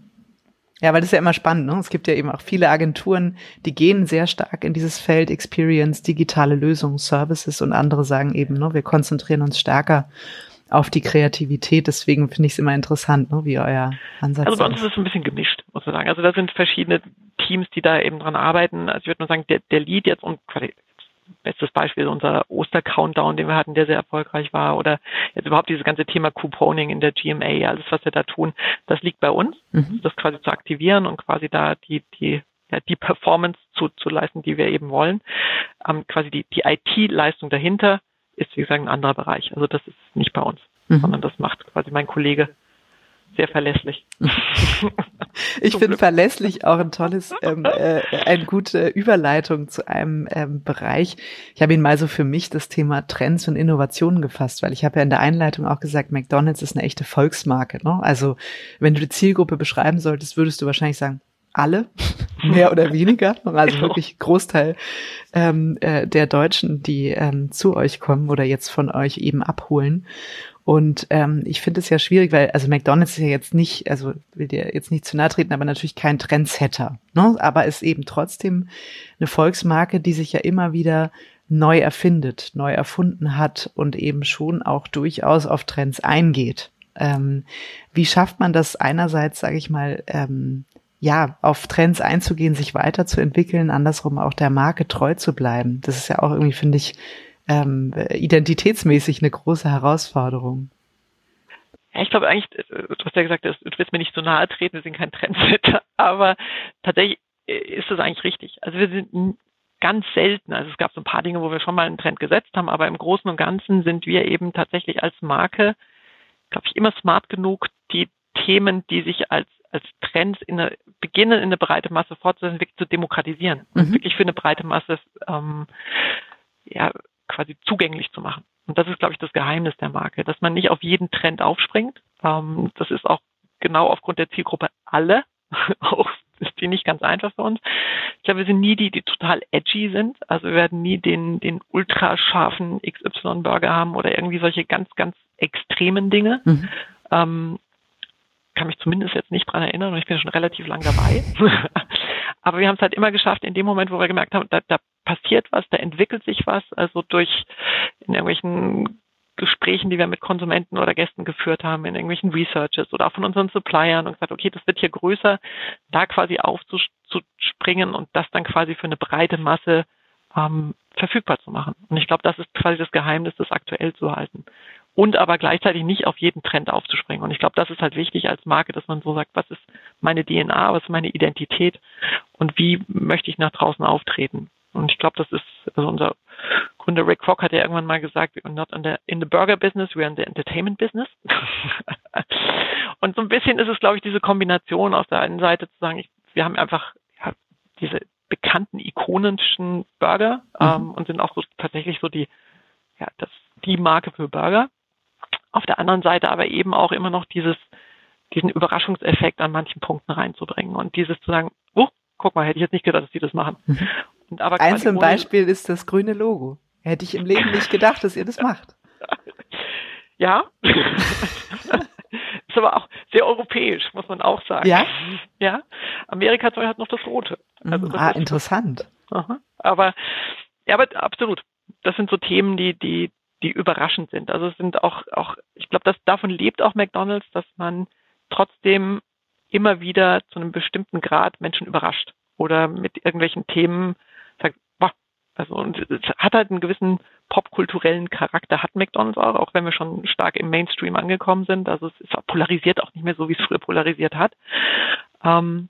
Ja, weil das ist ja immer spannend. Ne? Es gibt ja eben auch viele Agenturen, die gehen sehr stark in dieses Feld Experience, digitale Lösungen, Services und andere sagen eben, ne, wir konzentrieren uns stärker auf die Kreativität. Deswegen finde ich es immer interessant, ne, wie euer Ansatz ist. Also bei uns ist es ein bisschen gemischt, muss man sagen. Also da sind verschiedene Teams, die da eben dran arbeiten. Also ich würde mal sagen, der, der Lead jetzt und bestes Beispiel unser Oster-Countdown, den wir hatten, der sehr erfolgreich war, oder jetzt überhaupt dieses ganze Thema Couponing in der GMA, alles was wir da tun, das liegt bei uns, mhm. das quasi zu aktivieren und quasi da die, die, ja, die Performance zu, zu leisten, die wir eben wollen. Ähm, quasi die, die IT-Leistung dahinter ist, wie gesagt, ein anderer Bereich. Also das ist nicht bei uns, mhm. sondern das macht quasi mein Kollege sehr verlässlich. ich finde verlässlich auch ein tolles, ähm, äh, eine gute Überleitung zu einem ähm, Bereich. Ich habe ihn mal so für mich das Thema Trends und Innovationen gefasst, weil ich habe ja in der Einleitung auch gesagt, McDonald's ist eine echte Volksmarke. Ne? Also wenn du die Zielgruppe beschreiben solltest, würdest du wahrscheinlich sagen, alle, mehr oder weniger, also wirklich Großteil ähm, äh, der Deutschen, die ähm, zu euch kommen oder jetzt von euch eben abholen. Und ähm, ich finde es ja schwierig, weil also McDonald's ist ja jetzt nicht, also will dir jetzt nicht zu nahe treten, aber natürlich kein Trendsetter. Ne? Aber ist eben trotzdem eine Volksmarke, die sich ja immer wieder neu erfindet, neu erfunden hat und eben schon auch durchaus auf Trends eingeht. Ähm, wie schafft man das einerseits, sage ich mal, ähm, ja, auf Trends einzugehen, sich weiterzuentwickeln, andersrum auch der Marke treu zu bleiben? Das ist ja auch irgendwie, finde ich, ähm, identitätsmäßig eine große Herausforderung. Ja, ich glaube eigentlich, du hast ja gesagt, du willst mir nicht so nahe treten, wir sind kein Trendsetter, aber tatsächlich ist das eigentlich richtig. Also wir sind ganz selten, also es gab so ein paar Dinge, wo wir schon mal einen Trend gesetzt haben, aber im Großen und Ganzen sind wir eben tatsächlich als Marke, glaube ich, immer smart genug, die Themen, die sich als als Trends in eine, beginnen, in eine breite Masse fortzusetzen, wirklich zu demokratisieren. Mhm. Wirklich für eine breite Masse ähm, ja, quasi zugänglich zu machen. Und das ist, glaube ich, das Geheimnis der Marke, dass man nicht auf jeden Trend aufspringt. Ähm, das ist auch genau aufgrund der Zielgruppe alle. auch ist die nicht ganz einfach für uns. Ich glaube, wir sind nie die, die total edgy sind. Also wir werden nie den, den ultra scharfen XY-Burger haben oder irgendwie solche ganz, ganz extremen Dinge. Mhm. Ähm, kann mich zumindest jetzt nicht dran erinnern und ich bin schon relativ lang dabei. Aber wir haben es halt immer geschafft, in dem Moment, wo wir gemerkt haben, da, da passiert was, da entwickelt sich was, also durch in irgendwelchen Gesprächen, die wir mit Konsumenten oder Gästen geführt haben, in irgendwelchen Researches oder auch von unseren Suppliern und gesagt, okay, das wird hier größer, da quasi aufzuspringen und das dann quasi für eine breite Masse ähm, verfügbar zu machen. Und ich glaube, das ist quasi das Geheimnis, das aktuell zu halten und aber gleichzeitig nicht auf jeden Trend aufzuspringen. Und ich glaube, das ist halt wichtig als Marke, dass man so sagt, was ist meine DNA, was ist meine Identität und wie möchte ich nach draußen auftreten. Und ich glaube, das ist, also unser Gründer Rick Fock hat ja irgendwann mal gesagt, we're not in the, in the burger business, we're in the entertainment business. und so ein bisschen ist es, glaube ich, diese Kombination auf der einen Seite zu sagen, ich, wir haben einfach ja, diese bekannten ikonischen Burger mhm. ähm, und sind auch so tatsächlich so die, ja, das, die Marke für Burger. Auf der anderen Seite aber eben auch immer noch dieses, diesen Überraschungseffekt an manchen Punkten reinzubringen und dieses zu sagen, oh, guck mal, hätte ich jetzt nicht gedacht, dass die das machen. Mhm. Und aber Eins zum Beispiel ist das grüne Logo. Hätte ich im Leben nicht gedacht, dass ihr das macht. Ja. ist aber auch sehr europäisch, muss man auch sagen. Ja. Ja. Amerika hat noch das Rote. Also das ah, interessant. Aha. Aber, ja, aber absolut. Das sind so Themen, die, die, die überraschend sind. Also es sind auch, auch, ich glaube, dass davon lebt auch McDonalds, dass man trotzdem immer wieder zu einem bestimmten Grad Menschen überrascht oder mit irgendwelchen Themen sagt, boah, also und es hat halt einen gewissen popkulturellen Charakter, hat McDonalds auch, auch wenn wir schon stark im Mainstream angekommen sind. Also es ist polarisiert auch nicht mehr so, wie es früher polarisiert hat. Ähm,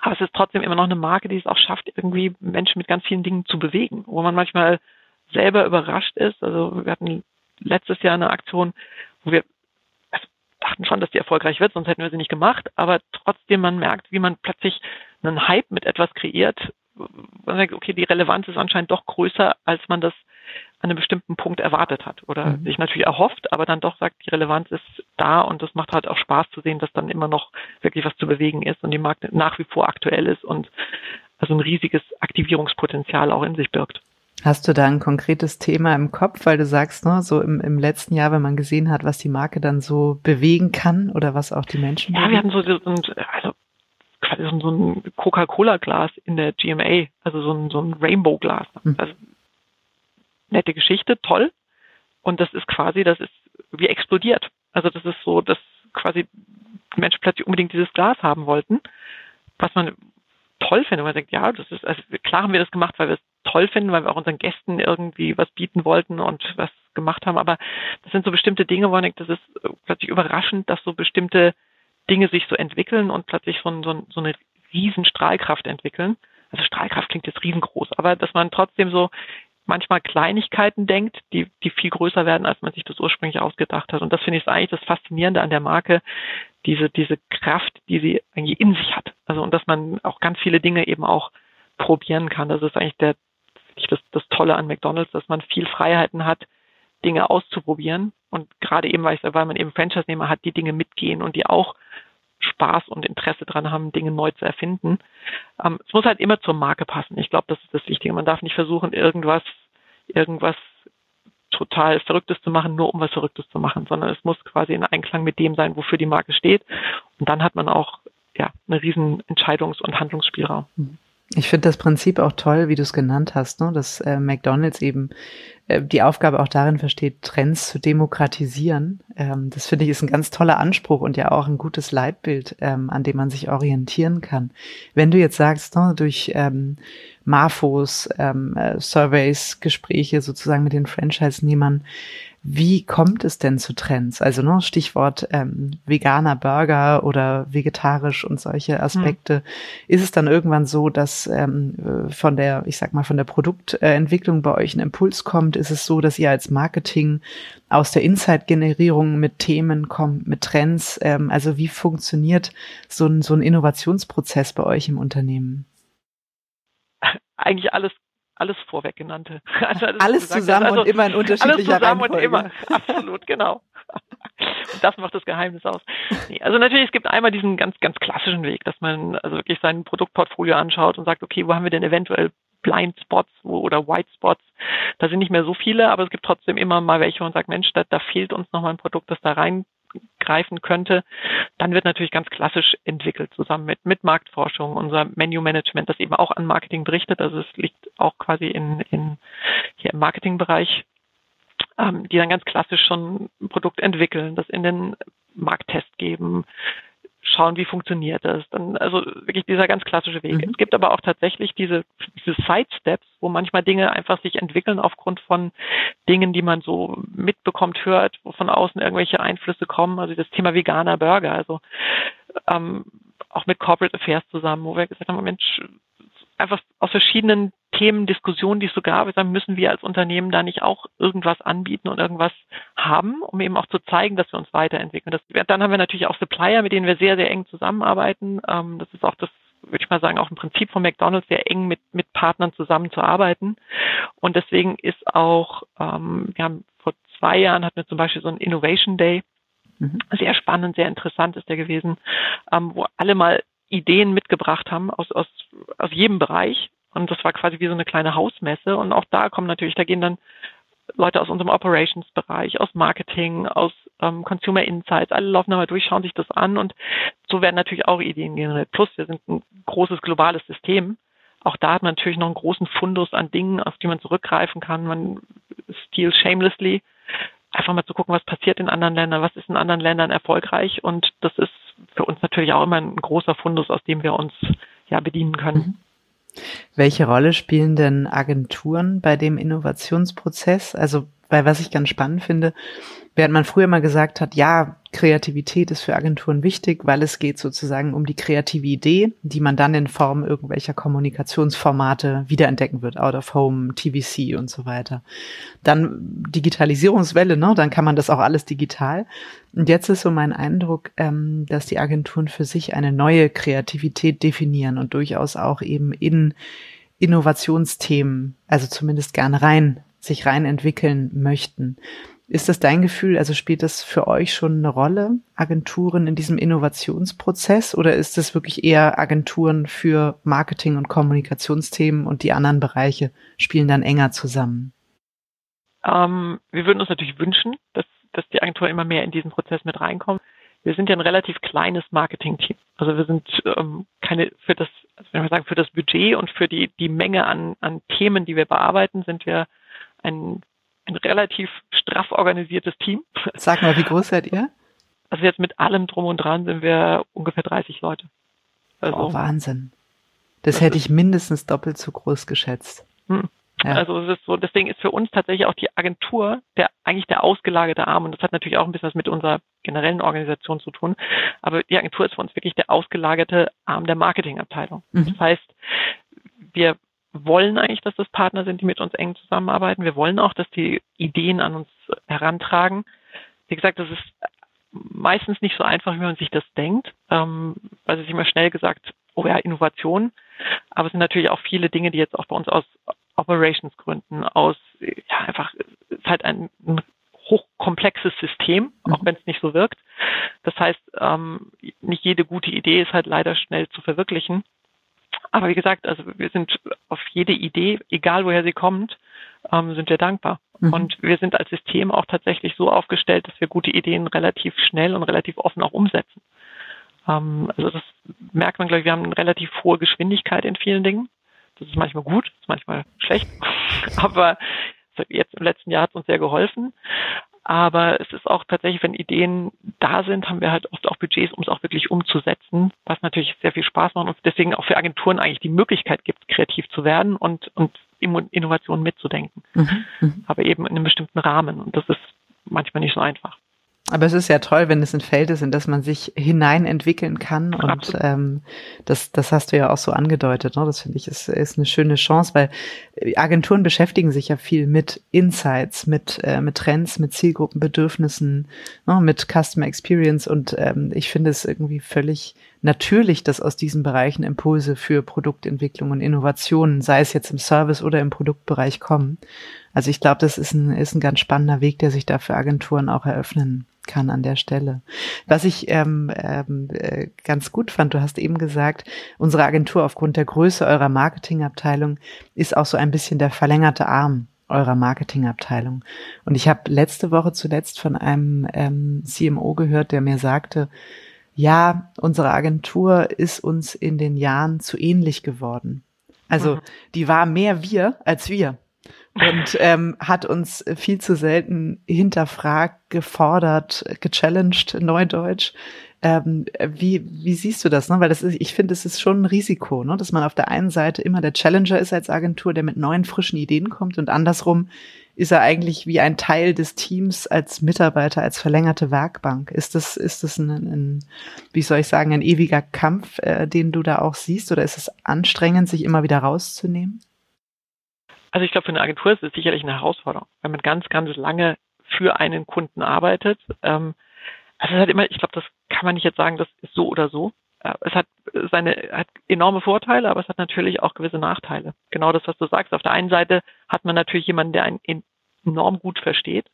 aber es ist trotzdem immer noch eine Marke, die es auch schafft, irgendwie Menschen mit ganz vielen Dingen zu bewegen, wo man manchmal selber überrascht ist. Also wir hatten letztes Jahr eine Aktion, wo wir dachten schon, dass die erfolgreich wird, sonst hätten wir sie nicht gemacht. Aber trotzdem, man merkt, wie man plötzlich einen Hype mit etwas kreiert. Man denkt, okay, die Relevanz ist anscheinend doch größer, als man das an einem bestimmten Punkt erwartet hat oder mhm. sich natürlich erhofft, aber dann doch sagt, die Relevanz ist da und das macht halt auch Spaß zu sehen, dass dann immer noch wirklich was zu bewegen ist und die Markt nach wie vor aktuell ist und also ein riesiges Aktivierungspotenzial auch in sich birgt. Hast du da ein konkretes Thema im Kopf, weil du sagst, ne, so im, im letzten Jahr, wenn man gesehen hat, was die Marke dann so bewegen kann oder was auch die Menschen Ja, bewegen? wir hatten so, so, also quasi so ein Coca-Cola-Glas in der GMA, also so ein, so ein Rainbow-Glas. Mhm. Also nette Geschichte, toll. Und das ist quasi, das ist wie explodiert. Also das ist so, dass quasi Menschen plötzlich unbedingt dieses Glas haben wollten, was man toll findet. Man denkt, ja, das ist, also klar haben wir das gemacht, weil wir es toll finden, weil wir auch unseren Gästen irgendwie was bieten wollten und was gemacht haben. Aber das sind so bestimmte Dinge, wo man denkt, das ist plötzlich überraschend, dass so bestimmte Dinge sich so entwickeln und plötzlich so, so, so eine riesen Strahlkraft entwickeln. Also Strahlkraft klingt jetzt riesengroß, aber dass man trotzdem so manchmal Kleinigkeiten denkt, die, die viel größer werden, als man sich das ursprünglich ausgedacht hat. Und das finde ich eigentlich das Faszinierende an der Marke, diese, diese Kraft, die sie eigentlich in sich hat. Also, und dass man auch ganz viele Dinge eben auch probieren kann. Das ist eigentlich der, das, das Tolle an McDonalds, dass man viel Freiheiten hat, Dinge auszuprobieren. Und gerade eben, weil, ich, weil man eben Franchise-Nehmer hat, die Dinge mitgehen und die auch Spaß und Interesse dran haben, Dinge neu zu erfinden. Ähm, es muss halt immer zur Marke passen. Ich glaube, das ist das Wichtige. Man darf nicht versuchen, irgendwas, irgendwas total Verrücktes zu machen, nur um was Verrücktes zu machen, sondern es muss quasi in Einklang mit dem sein, wofür die Marke steht. Und dann hat man auch ja, einen riesen Entscheidungs- und Handlungsspielraum. Mhm. Ich finde das Prinzip auch toll, wie du es genannt hast, ne? dass äh, McDonald's eben äh, die Aufgabe auch darin versteht, Trends zu demokratisieren. Ähm, das finde ich ist ein ganz toller Anspruch und ja auch ein gutes Leitbild, ähm, an dem man sich orientieren kann. Wenn du jetzt sagst, ne, durch ähm, Marfos, ähm, äh, Surveys, Gespräche sozusagen mit den Franchise-Nehmern, wie kommt es denn zu Trends? Also ne, Stichwort ähm, veganer Burger oder vegetarisch und solche Aspekte. Hm. Ist es dann irgendwann so, dass ähm, von der, ich sag mal, von der Produktentwicklung bei euch ein Impuls kommt? Ist es so, dass ihr als Marketing aus der Insight-Generierung mit Themen kommt, mit Trends? Ähm, also wie funktioniert so ein, so ein Innovationsprozess bei euch im Unternehmen? Eigentlich alles alles vorweg genannte. Also alles, alles zusammen also, und immer in unterschiedlicher Alles zusammen Reihenfolge. und immer, absolut, genau. Und das macht das Geheimnis aus. Nee, also natürlich, es gibt einmal diesen ganz, ganz klassischen Weg, dass man also wirklich sein Produktportfolio anschaut und sagt, okay, wo haben wir denn eventuell Blind Spots oder White Spots? Da sind nicht mehr so viele, aber es gibt trotzdem immer mal welche und sagt, Mensch, da, da fehlt uns nochmal ein Produkt, das da rein greifen könnte, dann wird natürlich ganz klassisch entwickelt, zusammen mit, mit Marktforschung, unser Menu-Management, das eben auch an Marketing berichtet. Also es liegt auch quasi in, in hier im Marketingbereich, ähm, die dann ganz klassisch schon ein Produkt entwickeln, das in den Markttest geben, schauen, wie funktioniert das. Dann, also wirklich dieser ganz klassische Weg. Mhm. Es gibt aber auch tatsächlich diese, diese Side-Steps, wo manchmal Dinge einfach sich entwickeln aufgrund von Dingen, die man so mitbekommt, hört, wo von außen irgendwelche Einflüsse kommen. Also das Thema veganer Burger, also ähm, auch mit Corporate Affairs zusammen, wo wir gesagt haben, Mensch, einfach aus verschiedenen Themen, Diskussionen, die es so gab, sagen, müssen wir als Unternehmen da nicht auch irgendwas anbieten und irgendwas haben, um eben auch zu zeigen, dass wir uns weiterentwickeln. Das, dann haben wir natürlich auch Supplier, mit denen wir sehr, sehr eng zusammenarbeiten. Ähm, das ist auch das würde ich mal sagen, auch ein Prinzip von McDonald's, sehr eng mit, mit Partnern zusammenzuarbeiten. Und deswegen ist auch, ähm, wir haben vor zwei Jahren hatten wir zum Beispiel so einen Innovation Day. Mhm. Sehr spannend, sehr interessant ist der gewesen, ähm, wo alle mal Ideen mitgebracht haben aus, aus, aus jedem Bereich. Und das war quasi wie so eine kleine Hausmesse. Und auch da kommen natürlich, da gehen dann Leute aus unserem Operations-Bereich, aus Marketing, aus ähm, Consumer Insights, alle laufen da mal durch, schauen sich das an und so werden natürlich auch Ideen generiert. Plus, wir sind ein großes globales System. Auch da hat man natürlich noch einen großen Fundus an Dingen, auf die man zurückgreifen kann. Man steals shamelessly. Einfach mal zu gucken, was passiert in anderen Ländern, was ist in anderen Ländern erfolgreich. Und das ist für uns natürlich auch immer ein großer Fundus, aus dem wir uns ja bedienen können. Mhm. Welche Rolle spielen denn Agenturen bei dem Innovationsprozess? Also, weil was ich ganz spannend finde, während man früher mal gesagt hat, ja, Kreativität ist für Agenturen wichtig, weil es geht sozusagen um die kreative Idee, die man dann in Form irgendwelcher Kommunikationsformate wiederentdecken wird, out of home, TVC und so weiter. Dann Digitalisierungswelle, ne? Dann kann man das auch alles digital. Und jetzt ist so mein Eindruck, ähm, dass die Agenturen für sich eine neue Kreativität definieren und durchaus auch eben in Innovationsthemen, also zumindest gerne rein, sich rein entwickeln möchten. Ist das dein Gefühl? Also spielt das für euch schon eine Rolle, Agenturen in diesem Innovationsprozess? Oder ist es wirklich eher Agenturen für Marketing- und Kommunikationsthemen und die anderen Bereiche spielen dann enger zusammen? Ähm, wir würden uns natürlich wünschen, dass, dass die Agentur immer mehr in diesen Prozess mit reinkommt. Wir sind ja ein relativ kleines Marketing-Team. Also wir sind ähm, keine für das, also wenn wir sagen, für das Budget und für die, die Menge an, an Themen, die wir bearbeiten, sind wir ein ein relativ straff organisiertes Team. Sag mal, wie groß seid ihr? Also jetzt mit allem drum und dran sind wir ungefähr 30 Leute. Also, oh, Wahnsinn. Das, das hätte ich mindestens doppelt so groß geschätzt. Hm. Ja. Also es ist so, deswegen ist für uns tatsächlich auch die Agentur der eigentlich der ausgelagerte Arm und das hat natürlich auch ein bisschen was mit unserer generellen Organisation zu tun. Aber die Agentur ist für uns wirklich der ausgelagerte Arm der Marketingabteilung. Mhm. Das heißt, wir wollen eigentlich, dass das Partner sind, die mit uns eng zusammenarbeiten. Wir wollen auch, dass die Ideen an uns herantragen. Wie gesagt, das ist meistens nicht so einfach, wie man sich das denkt, ähm, weil es ist immer schnell gesagt, oh ja, Innovation. Aber es sind natürlich auch viele Dinge, die jetzt auch bei uns aus Operationsgründen, aus, ja, einfach, es ist halt ein, ein hochkomplexes System, auch mhm. wenn es nicht so wirkt. Das heißt, ähm, nicht jede gute Idee ist halt leider schnell zu verwirklichen. Aber wie gesagt, also wir sind auf jede Idee, egal woher sie kommt, ähm, sind wir dankbar. Mhm. Und wir sind als System auch tatsächlich so aufgestellt, dass wir gute Ideen relativ schnell und relativ offen auch umsetzen. Ähm, also das merkt man, glaube ich, wir haben eine relativ hohe Geschwindigkeit in vielen Dingen. Das ist manchmal gut, ist manchmal schlecht. Aber jetzt im letzten Jahr hat es uns sehr geholfen. Aber es ist auch tatsächlich, wenn Ideen da sind, haben wir halt oft auch Budgets, um es auch wirklich umzusetzen, was natürlich sehr viel Spaß macht und deswegen auch für Agenturen eigentlich die Möglichkeit gibt, kreativ zu werden und, und Innovationen mitzudenken. Mhm, mhm. Aber eben in einem bestimmten Rahmen. Und das ist manchmal nicht so einfach. Aber es ist ja toll, wenn es ein Feld ist, in das man sich hinein entwickeln kann. Und ähm, das, das hast du ja auch so angedeutet. Ne? Das finde ich ist, ist eine schöne Chance, weil Agenturen beschäftigen sich ja viel mit Insights, mit, äh, mit Trends, mit Zielgruppenbedürfnissen, ne? mit Customer Experience. Und ähm, ich finde es irgendwie völlig natürlich, dass aus diesen Bereichen Impulse für Produktentwicklung und Innovationen, sei es jetzt im Service oder im Produktbereich kommen. Also ich glaube, das ist ein, ist ein ganz spannender Weg, der sich da für Agenturen auch eröffnen kann an der Stelle. Was ich ähm, ähm, äh, ganz gut fand, du hast eben gesagt, unsere Agentur aufgrund der Größe eurer Marketingabteilung ist auch so ein bisschen der verlängerte Arm eurer Marketingabteilung. Und ich habe letzte Woche zuletzt von einem ähm, CMO gehört, der mir sagte, ja, unsere Agentur ist uns in den Jahren zu ähnlich geworden. Also mhm. die war mehr wir als wir und ähm, hat uns viel zu selten hinterfragt, gefordert, gechallenged, Neudeutsch. Ähm, wie, wie siehst du das? Ne? Weil das ist, ich finde, es ist schon ein Risiko, ne? dass man auf der einen Seite immer der Challenger ist als Agentur, der mit neuen, frischen Ideen kommt und andersrum ist er eigentlich wie ein Teil des Teams als Mitarbeiter, als verlängerte Werkbank. Ist das, ist das ein, ein wie soll ich sagen, ein ewiger Kampf, äh, den du da auch siehst, oder ist es anstrengend, sich immer wieder rauszunehmen? Also ich glaube, für eine Agentur ist es sicherlich eine Herausforderung, wenn man ganz, ganz lange für einen Kunden arbeitet. Ähm, also es hat immer, ich glaube, das kann man nicht jetzt sagen, das ist so oder so. äh, es hat seine hat enorme Vorteile, aber es hat natürlich auch gewisse Nachteile. Genau das, was du sagst. Auf der einen Seite hat man natürlich jemanden, der einen enorm gut versteht,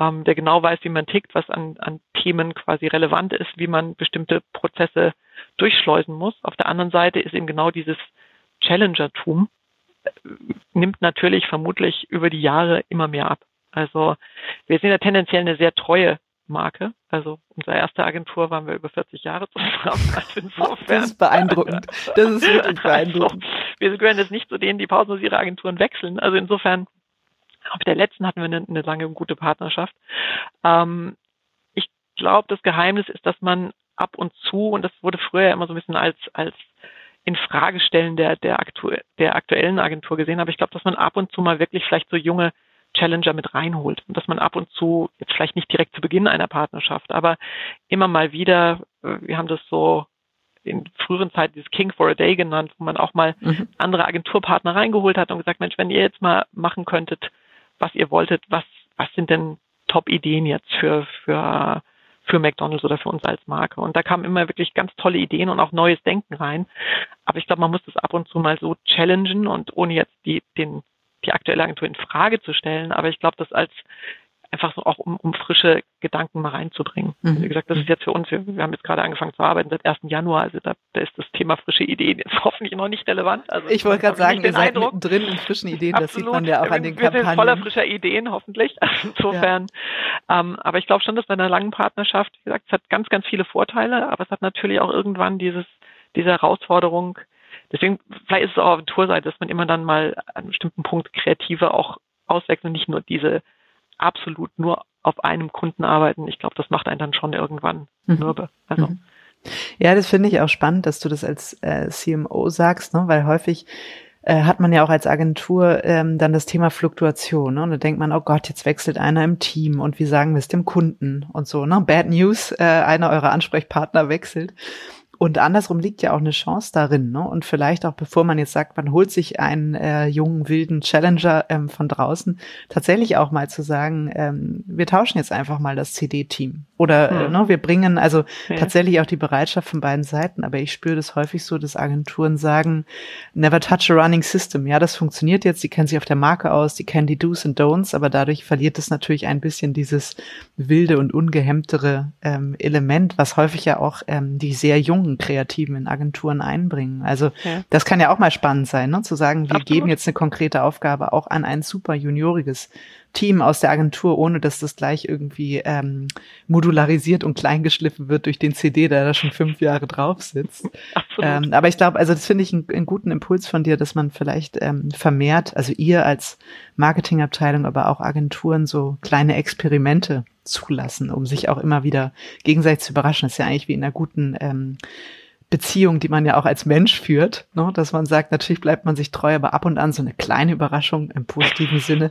ähm, der genau weiß, wie man tickt, was an, an Themen quasi relevant ist, wie man bestimmte Prozesse durchschleusen muss. Auf der anderen Seite ist eben genau dieses Challenger-Tum nimmt natürlich vermutlich über die Jahre immer mehr ab. Also wir sind ja tendenziell eine sehr treue Marke. Also unsere erste Agentur waren wir über 40 Jahre zusammen. Also insofern. Das ist beeindruckend. Das ist wirklich beeindruckend. Also, wir gehören jetzt nicht zu denen, die pausenlos ihre Agenturen wechseln. Also insofern, auf der letzten hatten wir eine, eine lange gute Partnerschaft. Ähm, ich glaube, das Geheimnis ist, dass man ab und zu, und das wurde früher immer so ein bisschen als, als Infragestellen der, der, aktu der aktuellen Agentur gesehen, aber ich glaube, dass man ab und zu mal wirklich vielleicht so junge Challenger mit reinholt und dass man ab und zu, jetzt vielleicht nicht direkt zu Beginn einer Partnerschaft, aber immer mal wieder, äh, wir haben das so in früheren Zeiten dieses King for a Day genannt, wo man auch mal mhm. andere Agenturpartner reingeholt hat und gesagt, Mensch, wenn ihr jetzt mal machen könntet, was ihr wolltet, was, was sind denn Top-Ideen jetzt für, für, für McDonalds oder für uns als Marke? Und da kamen immer wirklich ganz tolle Ideen und auch neues Denken rein. Aber ich glaube, man muss das ab und zu mal so challengen und ohne jetzt die, den die aktuelle Agentur in Frage zu stellen, aber ich glaube, das als einfach so auch um, um frische Gedanken mal reinzubringen. Mhm. Wie gesagt, das ist jetzt für uns, wir, wir, haben jetzt gerade angefangen zu arbeiten seit 1. Januar, also da, da ist das Thema frische Ideen jetzt hoffentlich noch nicht relevant. Also ich wollte gerade sagen, ihr seid Eindruck. mittendrin in frischen Ideen, Absolut. das sieht man ja auch an den wir Kampagnen. Wir sind voller frischer Ideen, hoffentlich. insofern, ja. ähm, aber ich glaube schon, dass bei einer langen Partnerschaft, wie gesagt, es hat ganz, ganz viele Vorteile, aber es hat natürlich auch irgendwann dieses, diese Herausforderung, Deswegen, vielleicht ist es auch auf der Tourseite, dass man immer dann mal an einem bestimmten Punkt kreativer auch auswechselt und nicht nur diese absolut nur auf einem Kunden arbeiten. Ich glaube, das macht einen dann schon irgendwann mhm. mürbe. Also. Mhm. Ja, das finde ich auch spannend, dass du das als äh, CMO sagst, ne? weil häufig äh, hat man ja auch als Agentur ähm, dann das Thema Fluktuation. Ne? Und da denkt man, oh Gott, jetzt wechselt einer im Team und wie sagen wir es dem Kunden und so. Ne? Bad News, äh, einer eurer Ansprechpartner wechselt. Und andersrum liegt ja auch eine Chance darin, ne? Und vielleicht auch, bevor man jetzt sagt, man holt sich einen äh, jungen, wilden Challenger ähm, von draußen, tatsächlich auch mal zu sagen, ähm, wir tauschen jetzt einfach mal das CD-Team. Oder hm. äh, ne, wir bringen also ja. tatsächlich auch die Bereitschaft von beiden Seiten. Aber ich spüre das häufig so, dass Agenturen sagen, never touch a running system. Ja, das funktioniert jetzt, die kennen sich auf der Marke aus, die kennen die Do's und Don'ts, aber dadurch verliert es natürlich ein bisschen dieses wilde und ungehemmtere ähm, Element, was häufig ja auch ähm, die sehr jungen jungen Kreativen in Agenturen einbringen. Also ja. das kann ja auch mal spannend sein, ne? zu sagen, wir Absolut. geben jetzt eine konkrete Aufgabe auch an ein super junioriges Team aus der Agentur, ohne dass das gleich irgendwie ähm, modularisiert und kleingeschliffen wird durch den CD, der da schon fünf Jahre drauf sitzt. Ähm, aber ich glaube, also das finde ich einen, einen, guten Impuls von dir, dass man vielleicht ähm, vermehrt, also ihr als Marketingabteilung, aber auch Agenturen so kleine Experimente zulassen, um sich auch immer wieder gegenseitig zu überraschen. Das ist ja eigentlich wie in einer guten ähm, Beziehung, die man ja auch als Mensch führt, ne? dass man sagt, natürlich bleibt man sich treu, aber ab und an so eine kleine Überraschung im positiven Sinne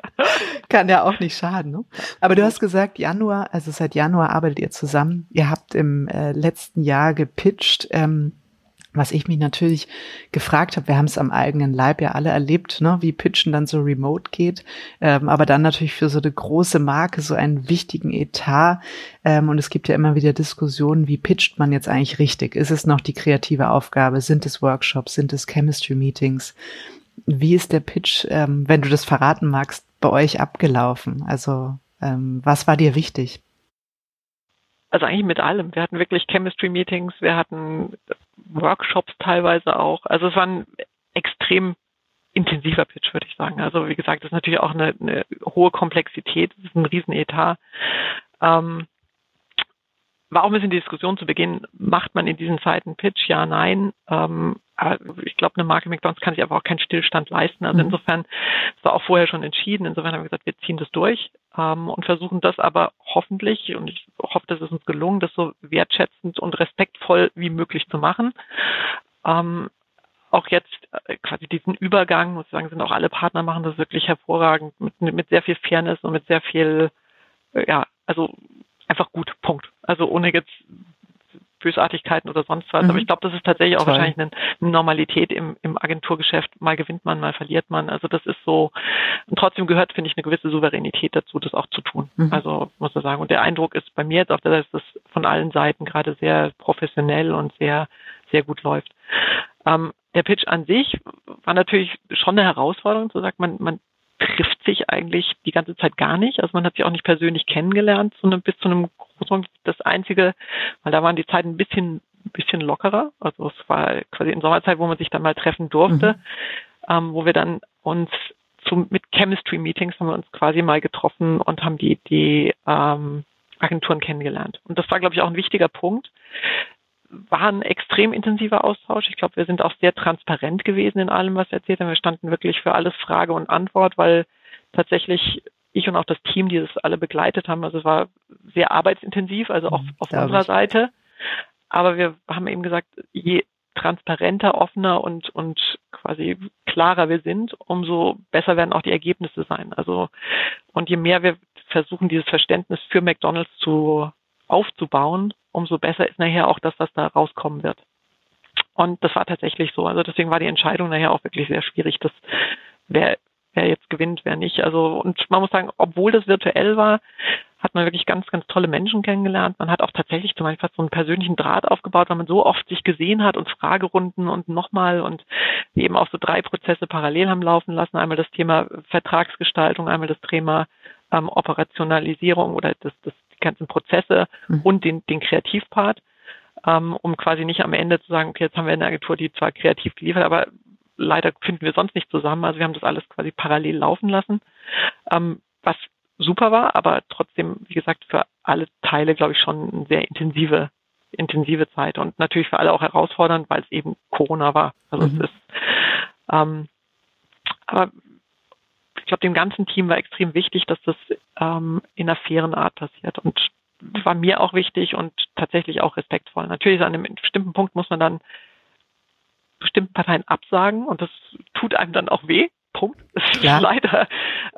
kann ja auch nicht schaden. Ne? Aber du hast gesagt, Januar, also seit Januar arbeitet ihr zusammen. Ihr habt im äh, letzten Jahr gepitcht. Ähm, was ich mich natürlich gefragt habe, wir haben es am eigenen Leib ja alle erlebt, ne, wie Pitchen dann so remote geht, ähm, aber dann natürlich für so eine große Marke so einen wichtigen Etat ähm, und es gibt ja immer wieder Diskussionen, wie pitcht man jetzt eigentlich richtig? Ist es noch die kreative Aufgabe? Sind es Workshops? Sind es Chemistry Meetings? Wie ist der Pitch, ähm, wenn du das verraten magst, bei euch abgelaufen? Also ähm, was war dir wichtig? Also eigentlich mit allem. Wir hatten wirklich Chemistry-Meetings, wir hatten Workshops teilweise auch. Also es war ein extrem intensiver Pitch, würde ich sagen. Also wie gesagt, das ist natürlich auch eine, eine hohe Komplexität, das ist ein Riesenetat. Ähm, war auch ein bisschen die Diskussion zu Beginn, macht man in diesen Zeiten Pitch? Ja, nein. Ähm, ich glaube, eine Marke McDonalds kann sich aber auch keinen Stillstand leisten. Also mhm. insofern, es war auch vorher schon entschieden. Insofern haben wir gesagt, wir ziehen das durch ähm, und versuchen das aber hoffentlich, und ich hoffe, dass es uns gelungen, das so wertschätzend und respektvoll wie möglich zu machen. Ähm, auch jetzt äh, quasi diesen Übergang, muss ich sagen, sind auch alle Partner machen das wirklich hervorragend, mit, mit sehr viel Fairness und mit sehr viel, äh, ja, also einfach gut, Punkt. Also ohne jetzt Bösartigkeiten oder sonst was. Mhm. Aber ich glaube, das ist tatsächlich auch Toll. wahrscheinlich eine, Normalität im, im Agenturgeschäft. Mal gewinnt man, mal verliert man. Also das ist so, und trotzdem gehört, finde ich, eine gewisse Souveränität dazu, das auch zu tun. Mhm. Also muss man sagen. Und der Eindruck ist bei mir jetzt auf der Seite, dass das von allen Seiten gerade sehr professionell und sehr, sehr gut läuft. Ähm, der Pitch an sich war natürlich schon eine Herausforderung, so sagt man, man trifft sich eigentlich die ganze Zeit gar nicht. Also man hat sich auch nicht persönlich kennengelernt, sondern bis zu einem großen das einzige, weil da waren die Zeiten ein bisschen, ein bisschen lockerer. Also es war quasi in Sommerzeit, wo man sich dann mal treffen durfte, mhm. ähm, wo wir dann uns zum, mit Chemistry Meetings haben wir uns quasi mal getroffen und haben die, die ähm, Agenturen kennengelernt. Und das war, glaube ich, auch ein wichtiger Punkt, war ein extrem intensiver Austausch. Ich glaube, wir sind auch sehr transparent gewesen in allem, was wir erzählt haben. Wir standen wirklich für alles Frage und Antwort, weil tatsächlich ich und auch das Team, die das alle begleitet haben, also es war sehr arbeitsintensiv, also auch mhm, auf unserer ich. Seite. Aber wir haben eben gesagt, je transparenter, offener und, und quasi klarer wir sind, umso besser werden auch die Ergebnisse sein. Also, und je mehr wir versuchen, dieses Verständnis für McDonalds zu aufzubauen, umso besser ist nachher auch das, was da rauskommen wird. Und das war tatsächlich so. Also deswegen war die Entscheidung nachher auch wirklich sehr schwierig, dass wer, wer jetzt gewinnt, wer nicht. Also und man muss sagen, obwohl das virtuell war, hat man wirklich ganz, ganz tolle Menschen kennengelernt. Man hat auch tatsächlich zum Beispiel so einen persönlichen Draht aufgebaut, weil man so oft sich gesehen hat und Fragerunden und nochmal und eben auch so drei Prozesse parallel haben laufen lassen. Einmal das Thema Vertragsgestaltung, einmal das Thema ähm, Operationalisierung oder das, das ganzen Prozesse mhm. und den, den Kreativpart, ähm, um quasi nicht am Ende zu sagen, okay, jetzt haben wir eine Agentur, die zwar kreativ geliefert, aber leider finden wir sonst nicht zusammen. Also wir haben das alles quasi parallel laufen lassen, ähm, was super war, aber trotzdem, wie gesagt, für alle Teile, glaube ich, schon eine sehr intensive, intensive Zeit und natürlich für alle auch herausfordernd, weil es eben Corona war. Also mhm. es ist, ähm, aber ich glaube, dem ganzen Team war extrem wichtig, dass das ähm, in einer fairen Art passiert. Und war mir auch wichtig und tatsächlich auch respektvoll. Natürlich an einem bestimmten Punkt muss man dann bestimmten Parteien absagen und das tut einem dann auch weh. Punkt. Das ist ja. leider,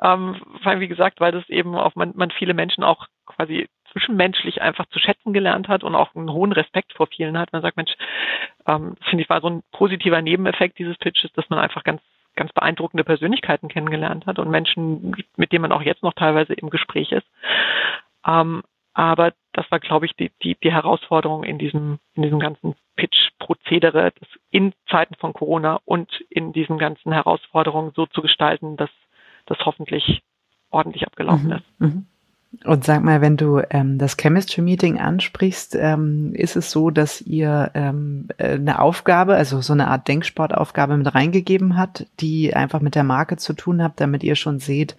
ähm, weil wie gesagt, weil das eben auch man, man viele Menschen auch quasi zwischenmenschlich einfach zu schätzen gelernt hat und auch einen hohen Respekt vor vielen hat. Man sagt, Mensch, ähm, finde ich war so ein positiver Nebeneffekt dieses Pitches, dass man einfach ganz ganz beeindruckende Persönlichkeiten kennengelernt hat und Menschen, mit denen man auch jetzt noch teilweise im Gespräch ist. Ähm, aber das war, glaube ich, die, die, die Herausforderung in diesem, in diesem ganzen Pitch-Prozedere, das in Zeiten von Corona und in diesen ganzen Herausforderungen so zu gestalten, dass das hoffentlich ordentlich abgelaufen mhm. ist. Mhm. Und sag mal, wenn du ähm, das Chemistry Meeting ansprichst, ähm, ist es so, dass ihr ähm, äh, eine Aufgabe, also so eine Art Denksportaufgabe mit reingegeben hat, die einfach mit der Marke zu tun hat, damit ihr schon seht,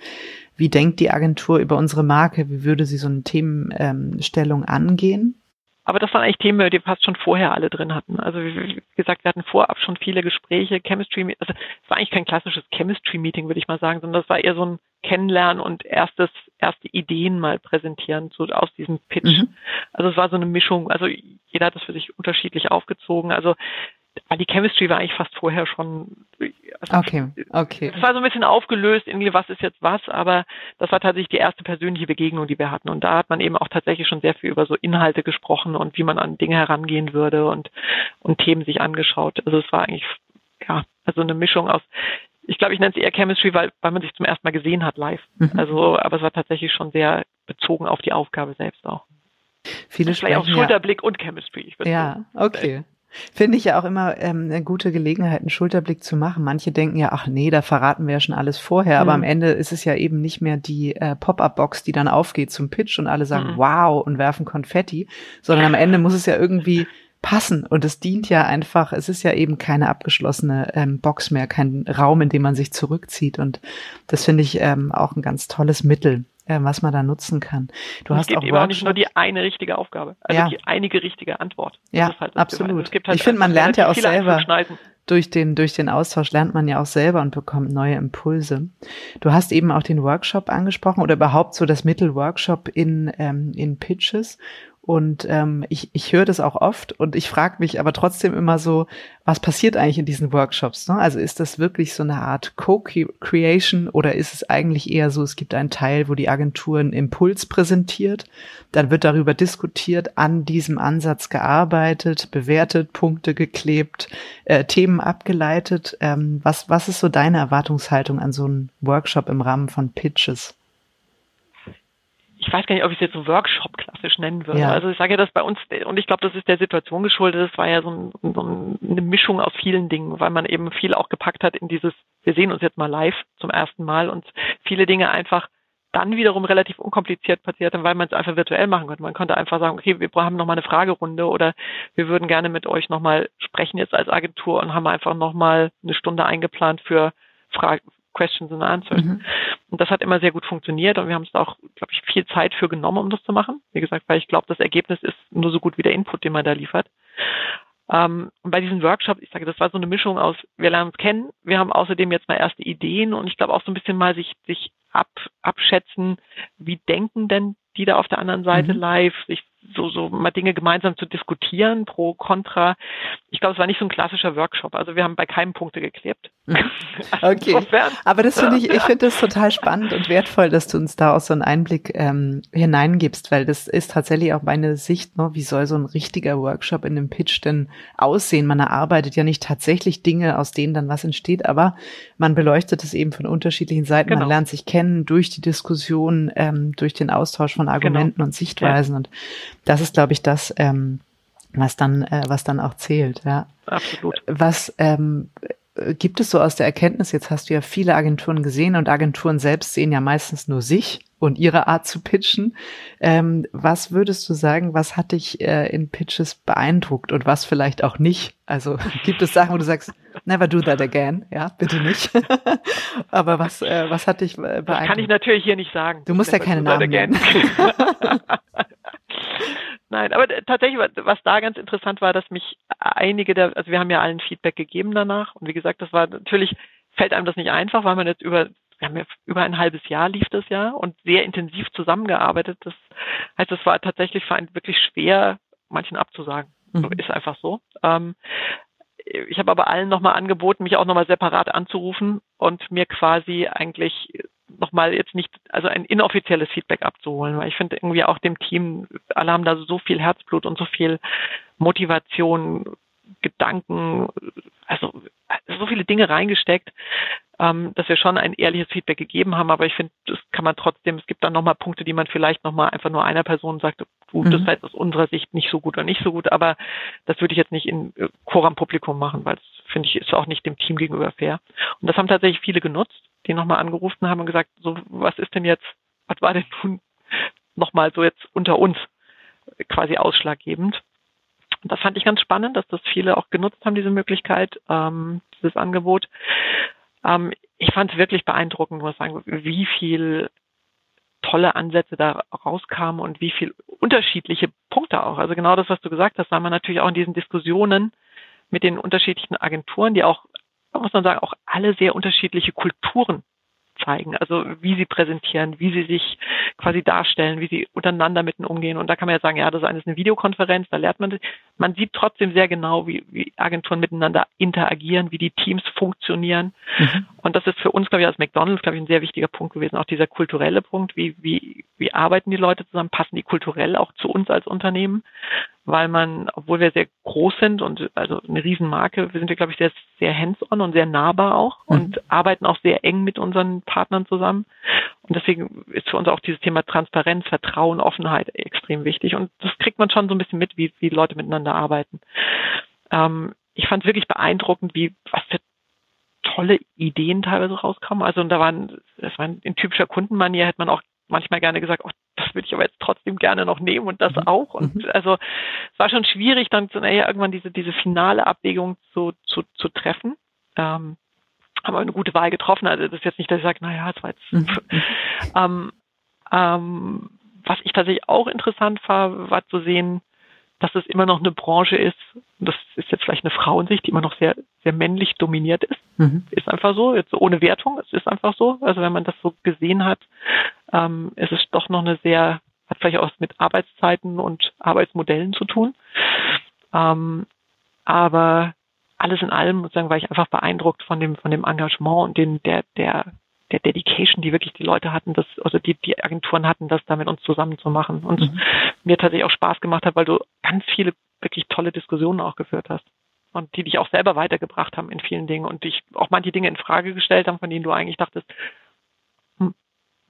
wie denkt die Agentur über unsere Marke, wie würde sie so eine Themenstellung angehen? Aber das waren eigentlich Themen, die fast schon vorher alle drin hatten. Also wie gesagt, wir hatten vorab schon viele Gespräche, Chemistry, also es war eigentlich kein klassisches Chemistry-Meeting, würde ich mal sagen, sondern das war eher so ein Kennenlernen und erstes, erste Ideen mal präsentieren, so aus diesem Pitch. Mhm. Also es war so eine Mischung, also jeder hat das für sich unterschiedlich aufgezogen. Also die Chemistry war eigentlich fast vorher schon. Also okay, okay. Es war so ein bisschen aufgelöst, irgendwie was ist jetzt was, aber das war tatsächlich die erste persönliche Begegnung, die wir hatten. Und da hat man eben auch tatsächlich schon sehr viel über so Inhalte gesprochen und wie man an Dinge herangehen würde und, und Themen sich angeschaut. Also es war eigentlich, ja, also eine Mischung aus, ich glaube, ich nenne es eher Chemistry, weil, weil man sich zum ersten Mal gesehen hat live. Mhm. Also, aber es war tatsächlich schon sehr bezogen auf die Aufgabe selbst auch. Viele Vielleicht auch Schulterblick ja. und Chemistry. ja, okay. Finde ich ja auch immer ähm, eine gute Gelegenheit, einen Schulterblick zu machen. Manche denken ja, ach nee, da verraten wir ja schon alles vorher, aber mhm. am Ende ist es ja eben nicht mehr die äh, Pop-up-Box, die dann aufgeht zum Pitch und alle sagen, mhm. wow und werfen Konfetti, sondern am Ende muss es ja irgendwie passen und es dient ja einfach, es ist ja eben keine abgeschlossene ähm, Box mehr, kein Raum, in dem man sich zurückzieht und das finde ich ähm, auch ein ganz tolles Mittel, äh, was man da nutzen kann. Du hast auch, eben auch nicht nur die eine richtige Aufgabe, also ja. die einige richtige Antwort. Ja, halt absolut. Halt ich finde, man lernt ja auch selber durch den, durch den Austausch lernt man ja auch selber und bekommt neue Impulse. Du hast eben auch den Workshop angesprochen oder überhaupt so das Mittel Workshop in, ähm, in Pitches. Und ähm, ich, ich höre das auch oft und ich frage mich aber trotzdem immer so, was passiert eigentlich in diesen Workshops? Ne? Also ist das wirklich so eine Art Co-Creation oder ist es eigentlich eher so, es gibt einen Teil, wo die Agentur einen Impuls präsentiert, dann wird darüber diskutiert, an diesem Ansatz gearbeitet, bewertet, Punkte geklebt, äh, Themen abgeleitet. Ähm, was, was ist so deine Erwartungshaltung an so einen Workshop im Rahmen von Pitches? Ich weiß gar nicht, ob ich es jetzt so Workshop klassisch nennen würde. Ja. Also ich sage ja das bei uns, und ich glaube, das ist der Situation geschuldet, das war ja so, ein, so, eine Mischung aus vielen Dingen, weil man eben viel auch gepackt hat in dieses, wir sehen uns jetzt mal live zum ersten Mal und viele Dinge einfach dann wiederum relativ unkompliziert passiert haben, weil man es einfach virtuell machen konnte. Man konnte einfach sagen, okay, wir haben nochmal eine Fragerunde oder wir würden gerne mit euch nochmal sprechen jetzt als Agentur und haben einfach nochmal eine Stunde eingeplant für Fragen, Questions and Answers. Mhm. Und das hat immer sehr gut funktioniert und wir haben es auch, glaube ich, viel Zeit für genommen, um das zu machen. Wie gesagt, weil ich glaube, das Ergebnis ist nur so gut wie der Input, den man da liefert. Ähm, und bei diesem Workshop, ich sage, das war so eine Mischung aus, wir lernen uns kennen, wir haben außerdem jetzt mal erste Ideen und ich glaube auch so ein bisschen mal sich, sich ab, abschätzen, wie denken denn die da auf der anderen Seite mhm. live, sich so, so mal Dinge gemeinsam zu diskutieren, pro, contra. Ich glaube, es war nicht so ein klassischer Workshop. Also wir haben bei keinem Punkte geklebt. okay. Aber das finde ich, ich finde das total spannend und wertvoll, dass du uns da auch so einen Einblick ähm, hineingibst, weil das ist tatsächlich auch meine Sicht, ne, wie soll so ein richtiger Workshop in einem Pitch denn aussehen? Man erarbeitet ja nicht tatsächlich Dinge, aus denen dann was entsteht, aber man beleuchtet es eben von unterschiedlichen Seiten. Genau. Man lernt sich kennen durch die Diskussion, ähm, durch den Austausch von Argumenten genau. und Sichtweisen. Ja. Und das ist, glaube ich, das, ähm, was dann, äh, was dann auch zählt, ja. Absolut. Was ähm, gibt es so aus der Erkenntnis, jetzt hast du ja viele Agenturen gesehen und Agenturen selbst sehen ja meistens nur sich und ihre Art zu pitchen. Ähm, was würdest du sagen, was hat dich äh, in Pitches beeindruckt und was vielleicht auch nicht? Also gibt es Sachen, wo du sagst, never do that again, ja, bitte nicht. Aber was, äh, was hat dich beeindruckt? Das kann ich natürlich hier nicht sagen. Du musst ja keine Namen nennen. Nein, aber tatsächlich, was da ganz interessant war, dass mich einige der, also wir haben ja allen Feedback gegeben danach und wie gesagt, das war natürlich, fällt einem das nicht einfach, weil man jetzt über, wir haben ja über ein halbes Jahr lief das ja und sehr intensiv zusammengearbeitet. Das heißt, es war tatsächlich für einen wirklich schwer, manchen abzusagen. Mhm. Ist einfach so. Ähm, ich habe aber allen nochmal angeboten, mich auch nochmal separat anzurufen und mir quasi eigentlich nochmal jetzt nicht, also ein inoffizielles Feedback abzuholen, weil ich finde irgendwie auch dem Team, alle haben da so viel Herzblut und so viel Motivation, Gedanken, also so viele Dinge reingesteckt, ähm, dass wir schon ein ehrliches Feedback gegeben haben, aber ich finde, das kann man trotzdem, es gibt dann nochmal Punkte, die man vielleicht nochmal einfach nur einer Person sagt, du, mhm. das war jetzt aus unserer Sicht nicht so gut oder nicht so gut, aber das würde ich jetzt nicht in äh, Chor Publikum machen, weil das finde ich ist auch nicht dem Team gegenüber fair. Und das haben tatsächlich viele genutzt die nochmal angerufen haben und gesagt, so, was ist denn jetzt, was war denn nun nochmal so jetzt unter uns quasi ausschlaggebend? Und das fand ich ganz spannend, dass das viele auch genutzt haben, diese Möglichkeit, ähm, dieses Angebot. Ähm, ich fand es wirklich beeindruckend, muss sagen, wie viel tolle Ansätze da rauskamen und wie viel unterschiedliche Punkte auch. Also genau das, was du gesagt hast, war man natürlich auch in diesen Diskussionen mit den unterschiedlichen Agenturen, die auch muss man sagen, auch alle sehr unterschiedliche Kulturen zeigen. Also wie sie präsentieren, wie sie sich quasi darstellen, wie sie untereinander mitten umgehen. Und da kann man ja sagen, ja, das ist eine Videokonferenz, da lernt man, man sieht trotzdem sehr genau, wie, wie Agenturen miteinander interagieren, wie die Teams funktionieren. Mhm. Und das ist für uns, glaube ich, als McDonalds, glaube ich, ein sehr wichtiger Punkt gewesen, auch dieser kulturelle Punkt, wie, wie, wie arbeiten die Leute zusammen, passen die kulturell auch zu uns als Unternehmen weil man, obwohl wir sehr groß sind und also eine Riesenmarke, wir sind ja, glaube ich, sehr, sehr hands-on und sehr nahbar auch mhm. und arbeiten auch sehr eng mit unseren Partnern zusammen. Und deswegen ist für uns auch dieses Thema Transparenz, Vertrauen, Offenheit extrem wichtig. Und das kriegt man schon so ein bisschen mit, wie, wie Leute miteinander arbeiten. Ähm, ich fand es wirklich beeindruckend, wie, was für tolle Ideen teilweise rauskommen. Also und da waren, das war in typischer Kundenmanier, hätte man auch manchmal gerne gesagt, oh, das würde ich aber jetzt trotzdem gerne noch nehmen und das mhm. auch. Und mhm. also es war schon schwierig, dann zu, naja, irgendwann diese, diese finale Abwägung zu, zu, zu treffen. Ähm, haben wir eine gute Wahl getroffen. Also das ist jetzt nicht, dass ich sage, naja, das war jetzt. Mhm. ähm, ähm, was ich tatsächlich auch interessant war, war zu sehen, dass es immer noch eine Branche ist, das ist jetzt vielleicht eine Frauensicht, die immer noch sehr, sehr männlich dominiert ist. Mhm. Ist einfach so, jetzt ohne Wertung, es ist einfach so. Also wenn man das so gesehen hat, ähm, ist es doch noch eine sehr hat vielleicht auch mit Arbeitszeiten und Arbeitsmodellen zu tun. Ähm, aber alles in allem, sozusagen, war ich einfach beeindruckt von dem, von dem Engagement und den, der, der, der Dedication, die wirklich die Leute hatten, das, also die, die Agenturen hatten, das da mit uns zusammen zu machen. Und mhm. Mir tatsächlich auch Spaß gemacht hat, weil du ganz viele wirklich tolle Diskussionen auch geführt hast. Und die dich auch selber weitergebracht haben in vielen Dingen und dich auch manche Dinge in Frage gestellt haben, von denen du eigentlich dachtest,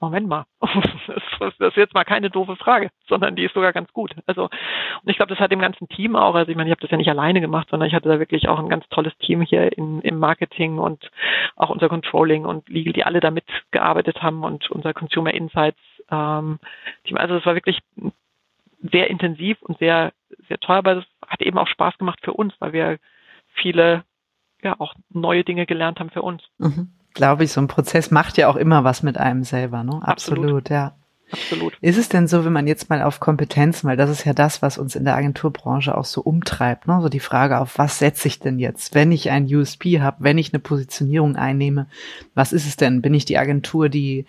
Moment mal, das ist jetzt mal keine doofe Frage, sondern die ist sogar ganz gut. Also und ich glaube, das hat dem ganzen Team auch, also ich meine, ich habe das ja nicht alleine gemacht, sondern ich hatte da wirklich auch ein ganz tolles Team hier in, im Marketing und auch unser Controlling und Legal, die alle da mitgearbeitet haben und unser Consumer Insights ähm, Team. Also das war wirklich sehr intensiv und sehr, sehr toll, aber das hat eben auch Spaß gemacht für uns, weil wir viele ja auch neue Dinge gelernt haben für uns. Mhm glaube ich, so ein Prozess macht ja auch immer was mit einem selber, ne? Absolut, Absolut ja. Absolut. Ist es denn so, wenn man jetzt mal auf Kompetenzen, weil das ist ja das, was uns in der Agenturbranche auch so umtreibt, ne? so die Frage auf, was setze ich denn jetzt, wenn ich ein USP habe, wenn ich eine Positionierung einnehme, was ist es denn? Bin ich die Agentur, die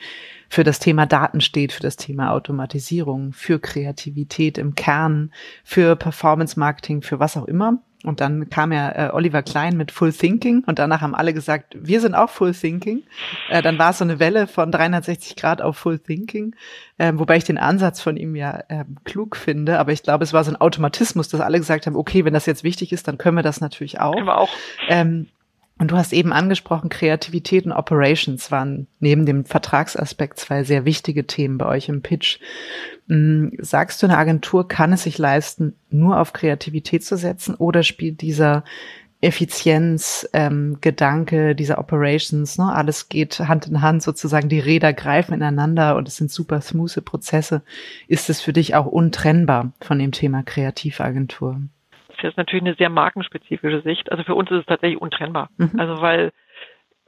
für das Thema Daten steht, für das Thema Automatisierung, für Kreativität im Kern, für Performance Marketing, für was auch immer? Und dann kam ja äh, Oliver Klein mit Full Thinking und danach haben alle gesagt, wir sind auch Full Thinking. Äh, dann war es so eine Welle von 360 Grad auf Full Thinking, äh, wobei ich den Ansatz von ihm ja äh, klug finde. Aber ich glaube, es war so ein Automatismus, dass alle gesagt haben, okay, wenn das jetzt wichtig ist, dann können wir das natürlich auch. Können wir auch. Ähm, und du hast eben angesprochen, Kreativität und Operations waren neben dem Vertragsaspekt zwei sehr wichtige Themen bei euch im Pitch. Hm, sagst du, eine Agentur kann es sich leisten, nur auf Kreativität zu setzen oder spielt dieser Effizienz-Gedanke, ähm, dieser Operations, ne, alles geht Hand in Hand, sozusagen die Räder greifen ineinander und es sind super smooth Prozesse. Ist es für dich auch untrennbar von dem Thema Kreativagentur? Das ist natürlich eine sehr markenspezifische Sicht. Also für uns ist es tatsächlich untrennbar. Mhm. Also weil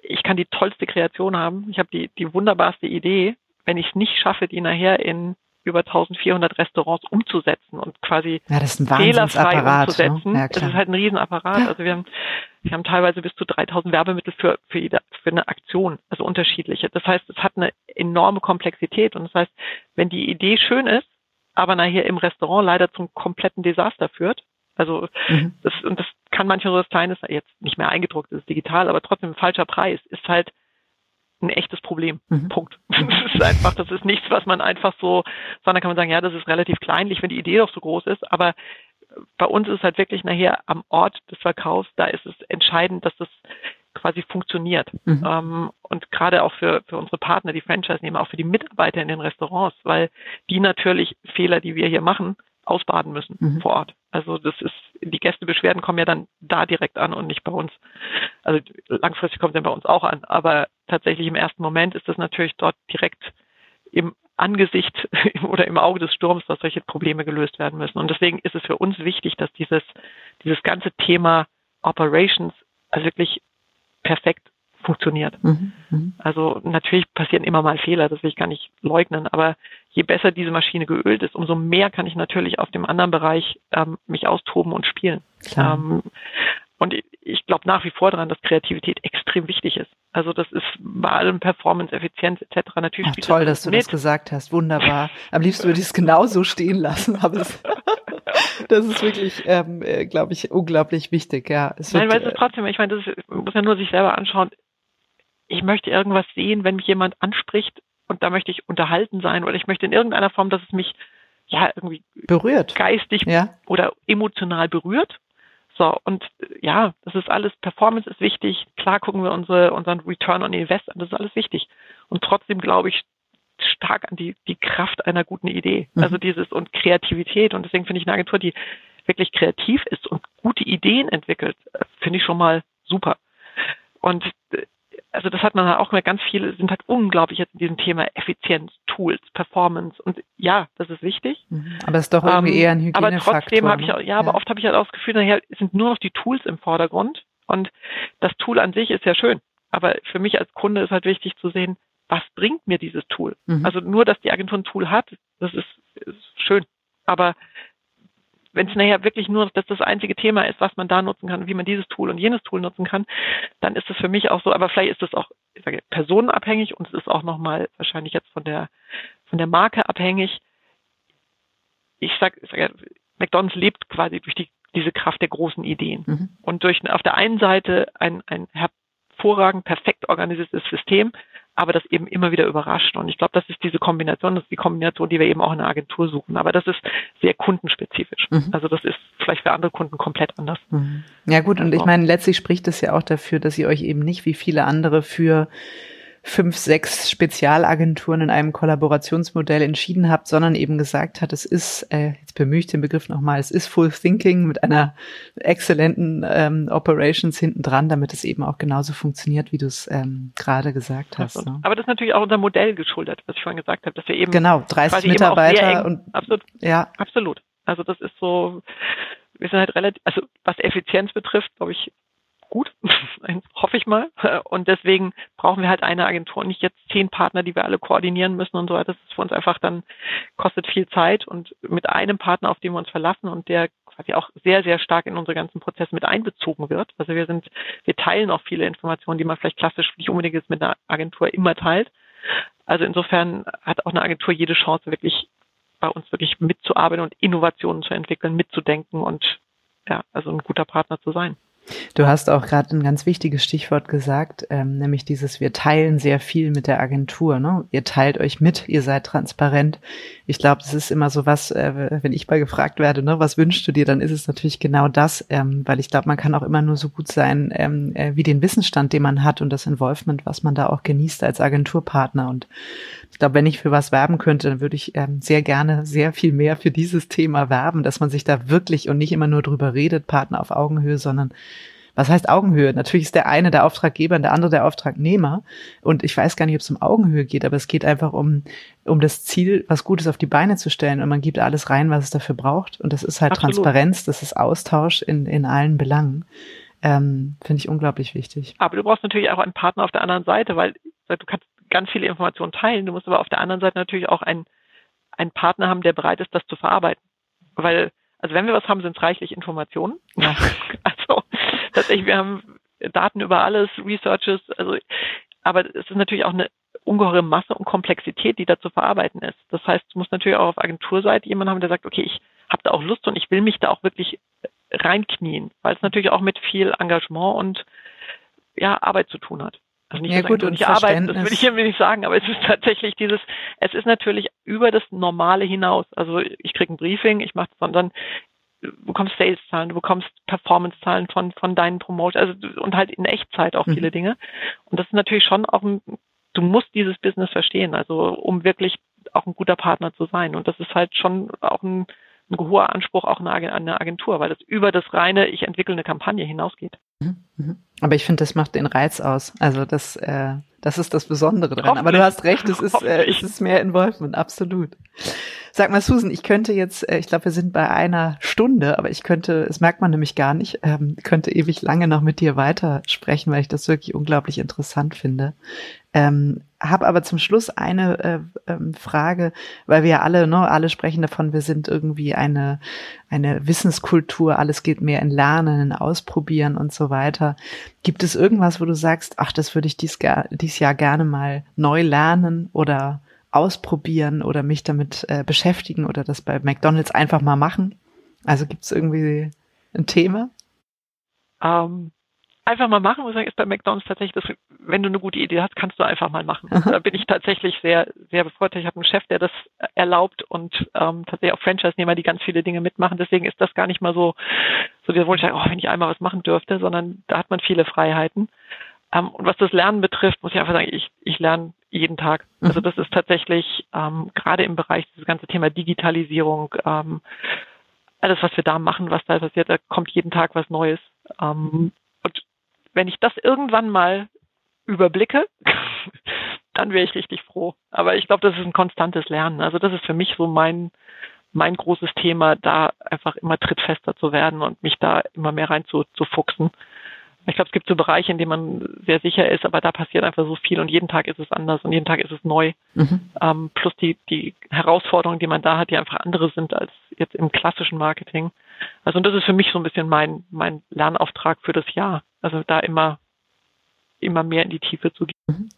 ich kann die tollste Kreation haben, ich habe die, die wunderbarste Idee, wenn ich es nicht schaffe, die nachher in über 1400 Restaurants umzusetzen und quasi ja, das ist ein fehlerfrei umzusetzen. Ne? Ja, das ist halt ein Riesenapparat. Also wir haben, wir haben teilweise bis zu 3000 Werbemittel für, für, jede, für eine Aktion, also unterschiedliche. Das heißt, es hat eine enorme Komplexität und das heißt, wenn die Idee schön ist, aber nachher im Restaurant leider zum kompletten Desaster führt, also mhm. das, und das kann manchmal so was Kleines, jetzt nicht mehr eingedruckt, ist digital, aber trotzdem ein falscher Preis, ist halt ein echtes Problem. Mhm. Punkt. Das ist einfach, das ist nichts, was man einfach so, sondern kann man sagen, ja, das ist relativ kleinlich, wenn die Idee doch so groß ist, aber bei uns ist es halt wirklich nachher am Ort des Verkaufs, da ist es entscheidend, dass das quasi funktioniert. Mhm. Ähm, und gerade auch für, für unsere Partner, die Franchise-Nehmer, auch für die Mitarbeiter in den Restaurants, weil die natürlich Fehler, die wir hier machen, ausbaden müssen mhm. vor Ort. Also das ist, die Gästebeschwerden kommen ja dann da direkt an und nicht bei uns. Also langfristig kommt dann bei uns auch an. Aber tatsächlich im ersten Moment ist das natürlich dort direkt im Angesicht oder im Auge des Sturms, dass solche Probleme gelöst werden müssen. Und deswegen ist es für uns wichtig, dass dieses, dieses ganze Thema Operations also wirklich perfekt funktioniert. Mhm, mhm. Also natürlich passieren immer mal Fehler, das will ich gar nicht leugnen, aber je besser diese Maschine geölt ist, umso mehr kann ich natürlich auf dem anderen Bereich ähm, mich austoben und spielen. Ähm, und ich glaube nach wie vor daran, dass Kreativität extrem wichtig ist. Also das ist bei allem Performance, Effizienz etc. natürlich. Ach, toll, das dass du mit. das gesagt hast. Wunderbar. Am liebsten würde ich es genauso stehen lassen, aber es, das ist wirklich, ähm, äh, glaube ich, unglaublich wichtig. Ja, es Nein, weil es ist trotzdem, ich meine, das muss ja nur sich selber anschauen ich möchte irgendwas sehen, wenn mich jemand anspricht und da möchte ich unterhalten sein oder ich möchte in irgendeiner Form, dass es mich ja irgendwie berührt, geistig ja. oder emotional berührt. So, und ja, das ist alles, Performance ist wichtig. Klar gucken wir unsere, unseren Return on Invest an, das ist alles wichtig. Und trotzdem glaube ich stark an die, die Kraft einer guten Idee. Mhm. Also dieses und Kreativität. Und deswegen finde ich eine Agentur, die wirklich kreativ ist und gute Ideen entwickelt, finde ich schon mal super. Und also das hat man halt auch mehr ganz viele sind halt unglaublich jetzt in diesem Thema Effizienz, Tools, Performance und ja, das ist wichtig. Mhm. Aber es ist doch irgendwie ähm, eher ein Hygienefaktor. Aber trotzdem habe ich auch, ja, ja, aber oft habe ich halt auch das Gefühl, nachher sind nur noch die Tools im Vordergrund und das Tool an sich ist ja schön. Aber für mich als Kunde ist halt wichtig zu sehen, was bringt mir dieses Tool? Mhm. Also nur, dass die Agentur ein Tool hat, das ist, ist schön. Aber wenn es nachher wirklich nur das, das einzige Thema ist, was man da nutzen kann, wie man dieses Tool und jenes Tool nutzen kann, dann ist es für mich auch so, aber vielleicht ist es auch ich sage, personenabhängig und es ist auch nochmal wahrscheinlich jetzt von der, von der Marke abhängig. ich sag, ich sag McDonald's lebt quasi durch die, diese Kraft der großen Ideen. Mhm. Und durch auf der einen Seite ein, ein hervorragend perfekt organisiertes System, aber das eben immer wieder überrascht. Und ich glaube, das ist diese Kombination, das ist die Kombination, die wir eben auch in der Agentur suchen. Aber das ist sehr kundenspezifisch. Mhm. Also das ist vielleicht für andere Kunden komplett anders. Mhm. Ja gut, und also. ich meine, letztlich spricht es ja auch dafür, dass ihr euch eben nicht wie viele andere für fünf, sechs Spezialagenturen in einem Kollaborationsmodell entschieden habt, sondern eben gesagt hat, es ist, äh, jetzt bemühe ich den Begriff nochmal, es ist Full Thinking mit einer exzellenten ähm, Operations hinten dran, damit es eben auch genauso funktioniert, wie du es ähm, gerade gesagt hast. Ne? Aber das ist natürlich auch unser Modell geschuldet, was ich vorhin gesagt habe, dass wir eben genau 30 Mitarbeiter und absolut, ja absolut. Also das ist so, wir sind halt relativ, also was Effizienz betrifft, glaube ich, gut, hoffe ich mal. Und deswegen brauchen wir halt eine Agentur und nicht jetzt zehn Partner, die wir alle koordinieren müssen und so weiter. Das ist für uns einfach dann, kostet viel Zeit und mit einem Partner, auf den wir uns verlassen und der quasi auch sehr, sehr stark in unsere ganzen Prozesse mit einbezogen wird. Also wir sind, wir teilen auch viele Informationen, die man vielleicht klassisch nicht unbedingt jetzt mit einer Agentur immer teilt. Also insofern hat auch eine Agentur jede Chance, wirklich bei uns wirklich mitzuarbeiten und Innovationen zu entwickeln, mitzudenken und ja, also ein guter Partner zu sein. Du hast auch gerade ein ganz wichtiges Stichwort gesagt, ähm, nämlich dieses, wir teilen sehr viel mit der Agentur. Ne? Ihr teilt euch mit, ihr seid transparent. Ich glaube, das ist immer so was, äh, wenn ich mal gefragt werde, ne, was wünschst du dir, dann ist es natürlich genau das, ähm, weil ich glaube, man kann auch immer nur so gut sein ähm, äh, wie den Wissensstand, den man hat und das Involvement, was man da auch genießt als Agenturpartner. Und ich glaube, wenn ich für was werben könnte, dann würde ich ähm, sehr gerne sehr viel mehr für dieses Thema werben, dass man sich da wirklich und nicht immer nur drüber redet, Partner auf Augenhöhe, sondern was heißt Augenhöhe? Natürlich ist der eine der Auftraggeber und der andere der Auftragnehmer. Und ich weiß gar nicht, ob es um Augenhöhe geht, aber es geht einfach um, um das Ziel, was Gutes auf die Beine zu stellen. Und man gibt alles rein, was es dafür braucht. Und das ist halt Absolut. Transparenz, das ist Austausch in, in allen Belangen. Ähm, Finde ich unglaublich wichtig. Aber du brauchst natürlich auch einen Partner auf der anderen Seite, weil du kannst ganz viele Informationen teilen. Du musst aber auf der anderen Seite natürlich auch einen, einen Partner haben, der bereit ist, das zu verarbeiten. Weil, also wenn wir was haben, sind es reichlich Informationen. Ja. Also tatsächlich, wir haben Daten über alles, Researches, also aber es ist natürlich auch eine ungeheure Masse und Komplexität, die da zu verarbeiten ist. Das heißt, du musst natürlich auch auf Agenturseite jemanden haben, der sagt, okay, ich habe da auch Lust und ich will mich da auch wirklich reinknien, weil es natürlich auch mit viel Engagement und ja, Arbeit zu tun hat. Also nicht, ja, gut, und nicht arbeiten, das will ich hier nicht sagen, aber es ist tatsächlich dieses, es ist natürlich über das Normale hinaus. Also ich kriege ein Briefing, ich mache sondern du bekommst Sales-Zahlen, du bekommst Performance-Zahlen von, von deinen Promotions, also und halt in Echtzeit auch mhm. viele Dinge. Und das ist natürlich schon auch ein, du musst dieses Business verstehen, also um wirklich auch ein guter Partner zu sein. Und das ist halt schon auch ein, ein hoher Anspruch auch an eine Agentur, weil das über das reine, ich entwickle eine Kampagne hinausgeht. Mhm. Mhm. Aber ich finde, das macht den Reiz aus. Also das, äh, das ist das Besondere dran. Aber du hast recht, es ist, äh, es ist mehr Involvement, absolut. Sag mal, Susan, ich könnte jetzt, äh, ich glaube, wir sind bei einer Stunde, aber ich könnte, es merkt man nämlich gar nicht, ähm, könnte ewig lange noch mit dir weitersprechen, weil ich das wirklich unglaublich interessant finde. Ähm, hab aber zum Schluss eine äh, ähm, Frage, weil wir alle, ne, alle sprechen davon, wir sind irgendwie eine eine Wissenskultur, alles geht mehr in Lernen, in Ausprobieren und so weiter. Gibt es irgendwas, wo du sagst, ach, das würde ich dies, dies Jahr gerne mal neu lernen oder ausprobieren oder mich damit äh, beschäftigen oder das bei McDonald's einfach mal machen? Also gibt es irgendwie ein Thema? Um, ähm, einfach mal machen, muss ich sagen, ist bei McDonald's tatsächlich das, wenn du eine gute Idee hast, kannst du einfach mal machen. Da bin ich tatsächlich sehr, sehr befreut. Ich habe einen Chef, der das erlaubt und ähm, tatsächlich auch Franchise-Nehmer, die ganz viele Dinge mitmachen. Deswegen ist das gar nicht mal so, so ich sage, oh, wenn ich einmal was machen dürfte, sondern da hat man viele Freiheiten. Ähm, und was das Lernen betrifft, muss ich einfach sagen, ich, ich lerne jeden Tag. Mhm. Also das ist tatsächlich ähm, gerade im Bereich dieses ganze Thema Digitalisierung, ähm, alles, was wir da machen, was da passiert, da kommt jeden Tag was Neues. Ähm, wenn ich das irgendwann mal überblicke, dann wäre ich richtig froh. Aber ich glaube, das ist ein konstantes Lernen. Also das ist für mich so mein mein großes Thema, da einfach immer trittfester zu werden und mich da immer mehr rein zu, zu fuchsen. Ich glaube, es gibt so Bereiche, in denen man sehr sicher ist, aber da passiert einfach so viel und jeden Tag ist es anders und jeden Tag ist es neu. Mhm. Ähm, plus die, die Herausforderungen, die man da hat, die einfach andere sind als jetzt im klassischen Marketing. Also und das ist für mich so ein bisschen mein, mein Lernauftrag für das Jahr. Also da immer, immer mehr in die Tiefe zu gehen. Mhm.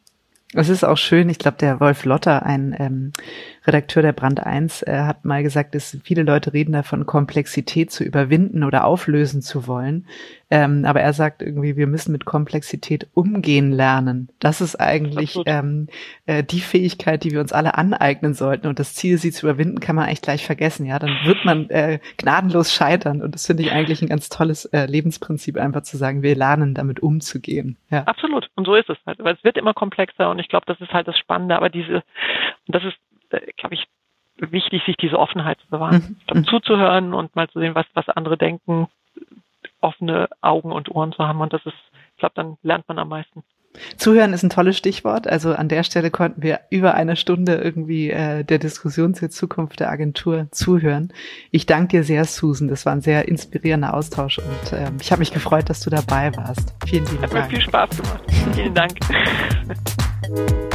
Es ist auch schön, ich glaube, der Wolf Lotter, ein ähm, Redakteur der Brand 1, äh, hat mal gesagt, dass viele Leute reden davon, Komplexität zu überwinden oder auflösen zu wollen. Ähm, aber er sagt irgendwie, wir müssen mit Komplexität umgehen lernen. Das ist eigentlich ähm, äh, die Fähigkeit, die wir uns alle aneignen sollten. Und das Ziel, sie zu überwinden, kann man eigentlich gleich vergessen. Ja, dann wird man äh, gnadenlos scheitern. Und das finde ich eigentlich ein ganz tolles äh, Lebensprinzip, einfach zu sagen, wir lernen damit umzugehen. Ja. Absolut. Und so ist es halt. Weil es wird immer komplexer. Und ich glaube, das ist halt das Spannende. Aber diese, das ist, glaube ich, wichtig, sich diese Offenheit zu bewahren, mhm. mhm. zuzuhören und mal zu sehen, was, was andere denken, offene Augen und Ohren zu haben. Und das ist, ich glaube, dann lernt man am meisten. Zuhören ist ein tolles Stichwort. Also an der Stelle konnten wir über eine Stunde irgendwie äh, der Diskussion zur Zukunft der Agentur zuhören. Ich danke dir sehr, Susan. Das war ein sehr inspirierender Austausch und äh, ich habe mich gefreut, dass du dabei warst. Vielen lieben Hat Dank. Hat mir viel Spaß gemacht. Vielen Dank.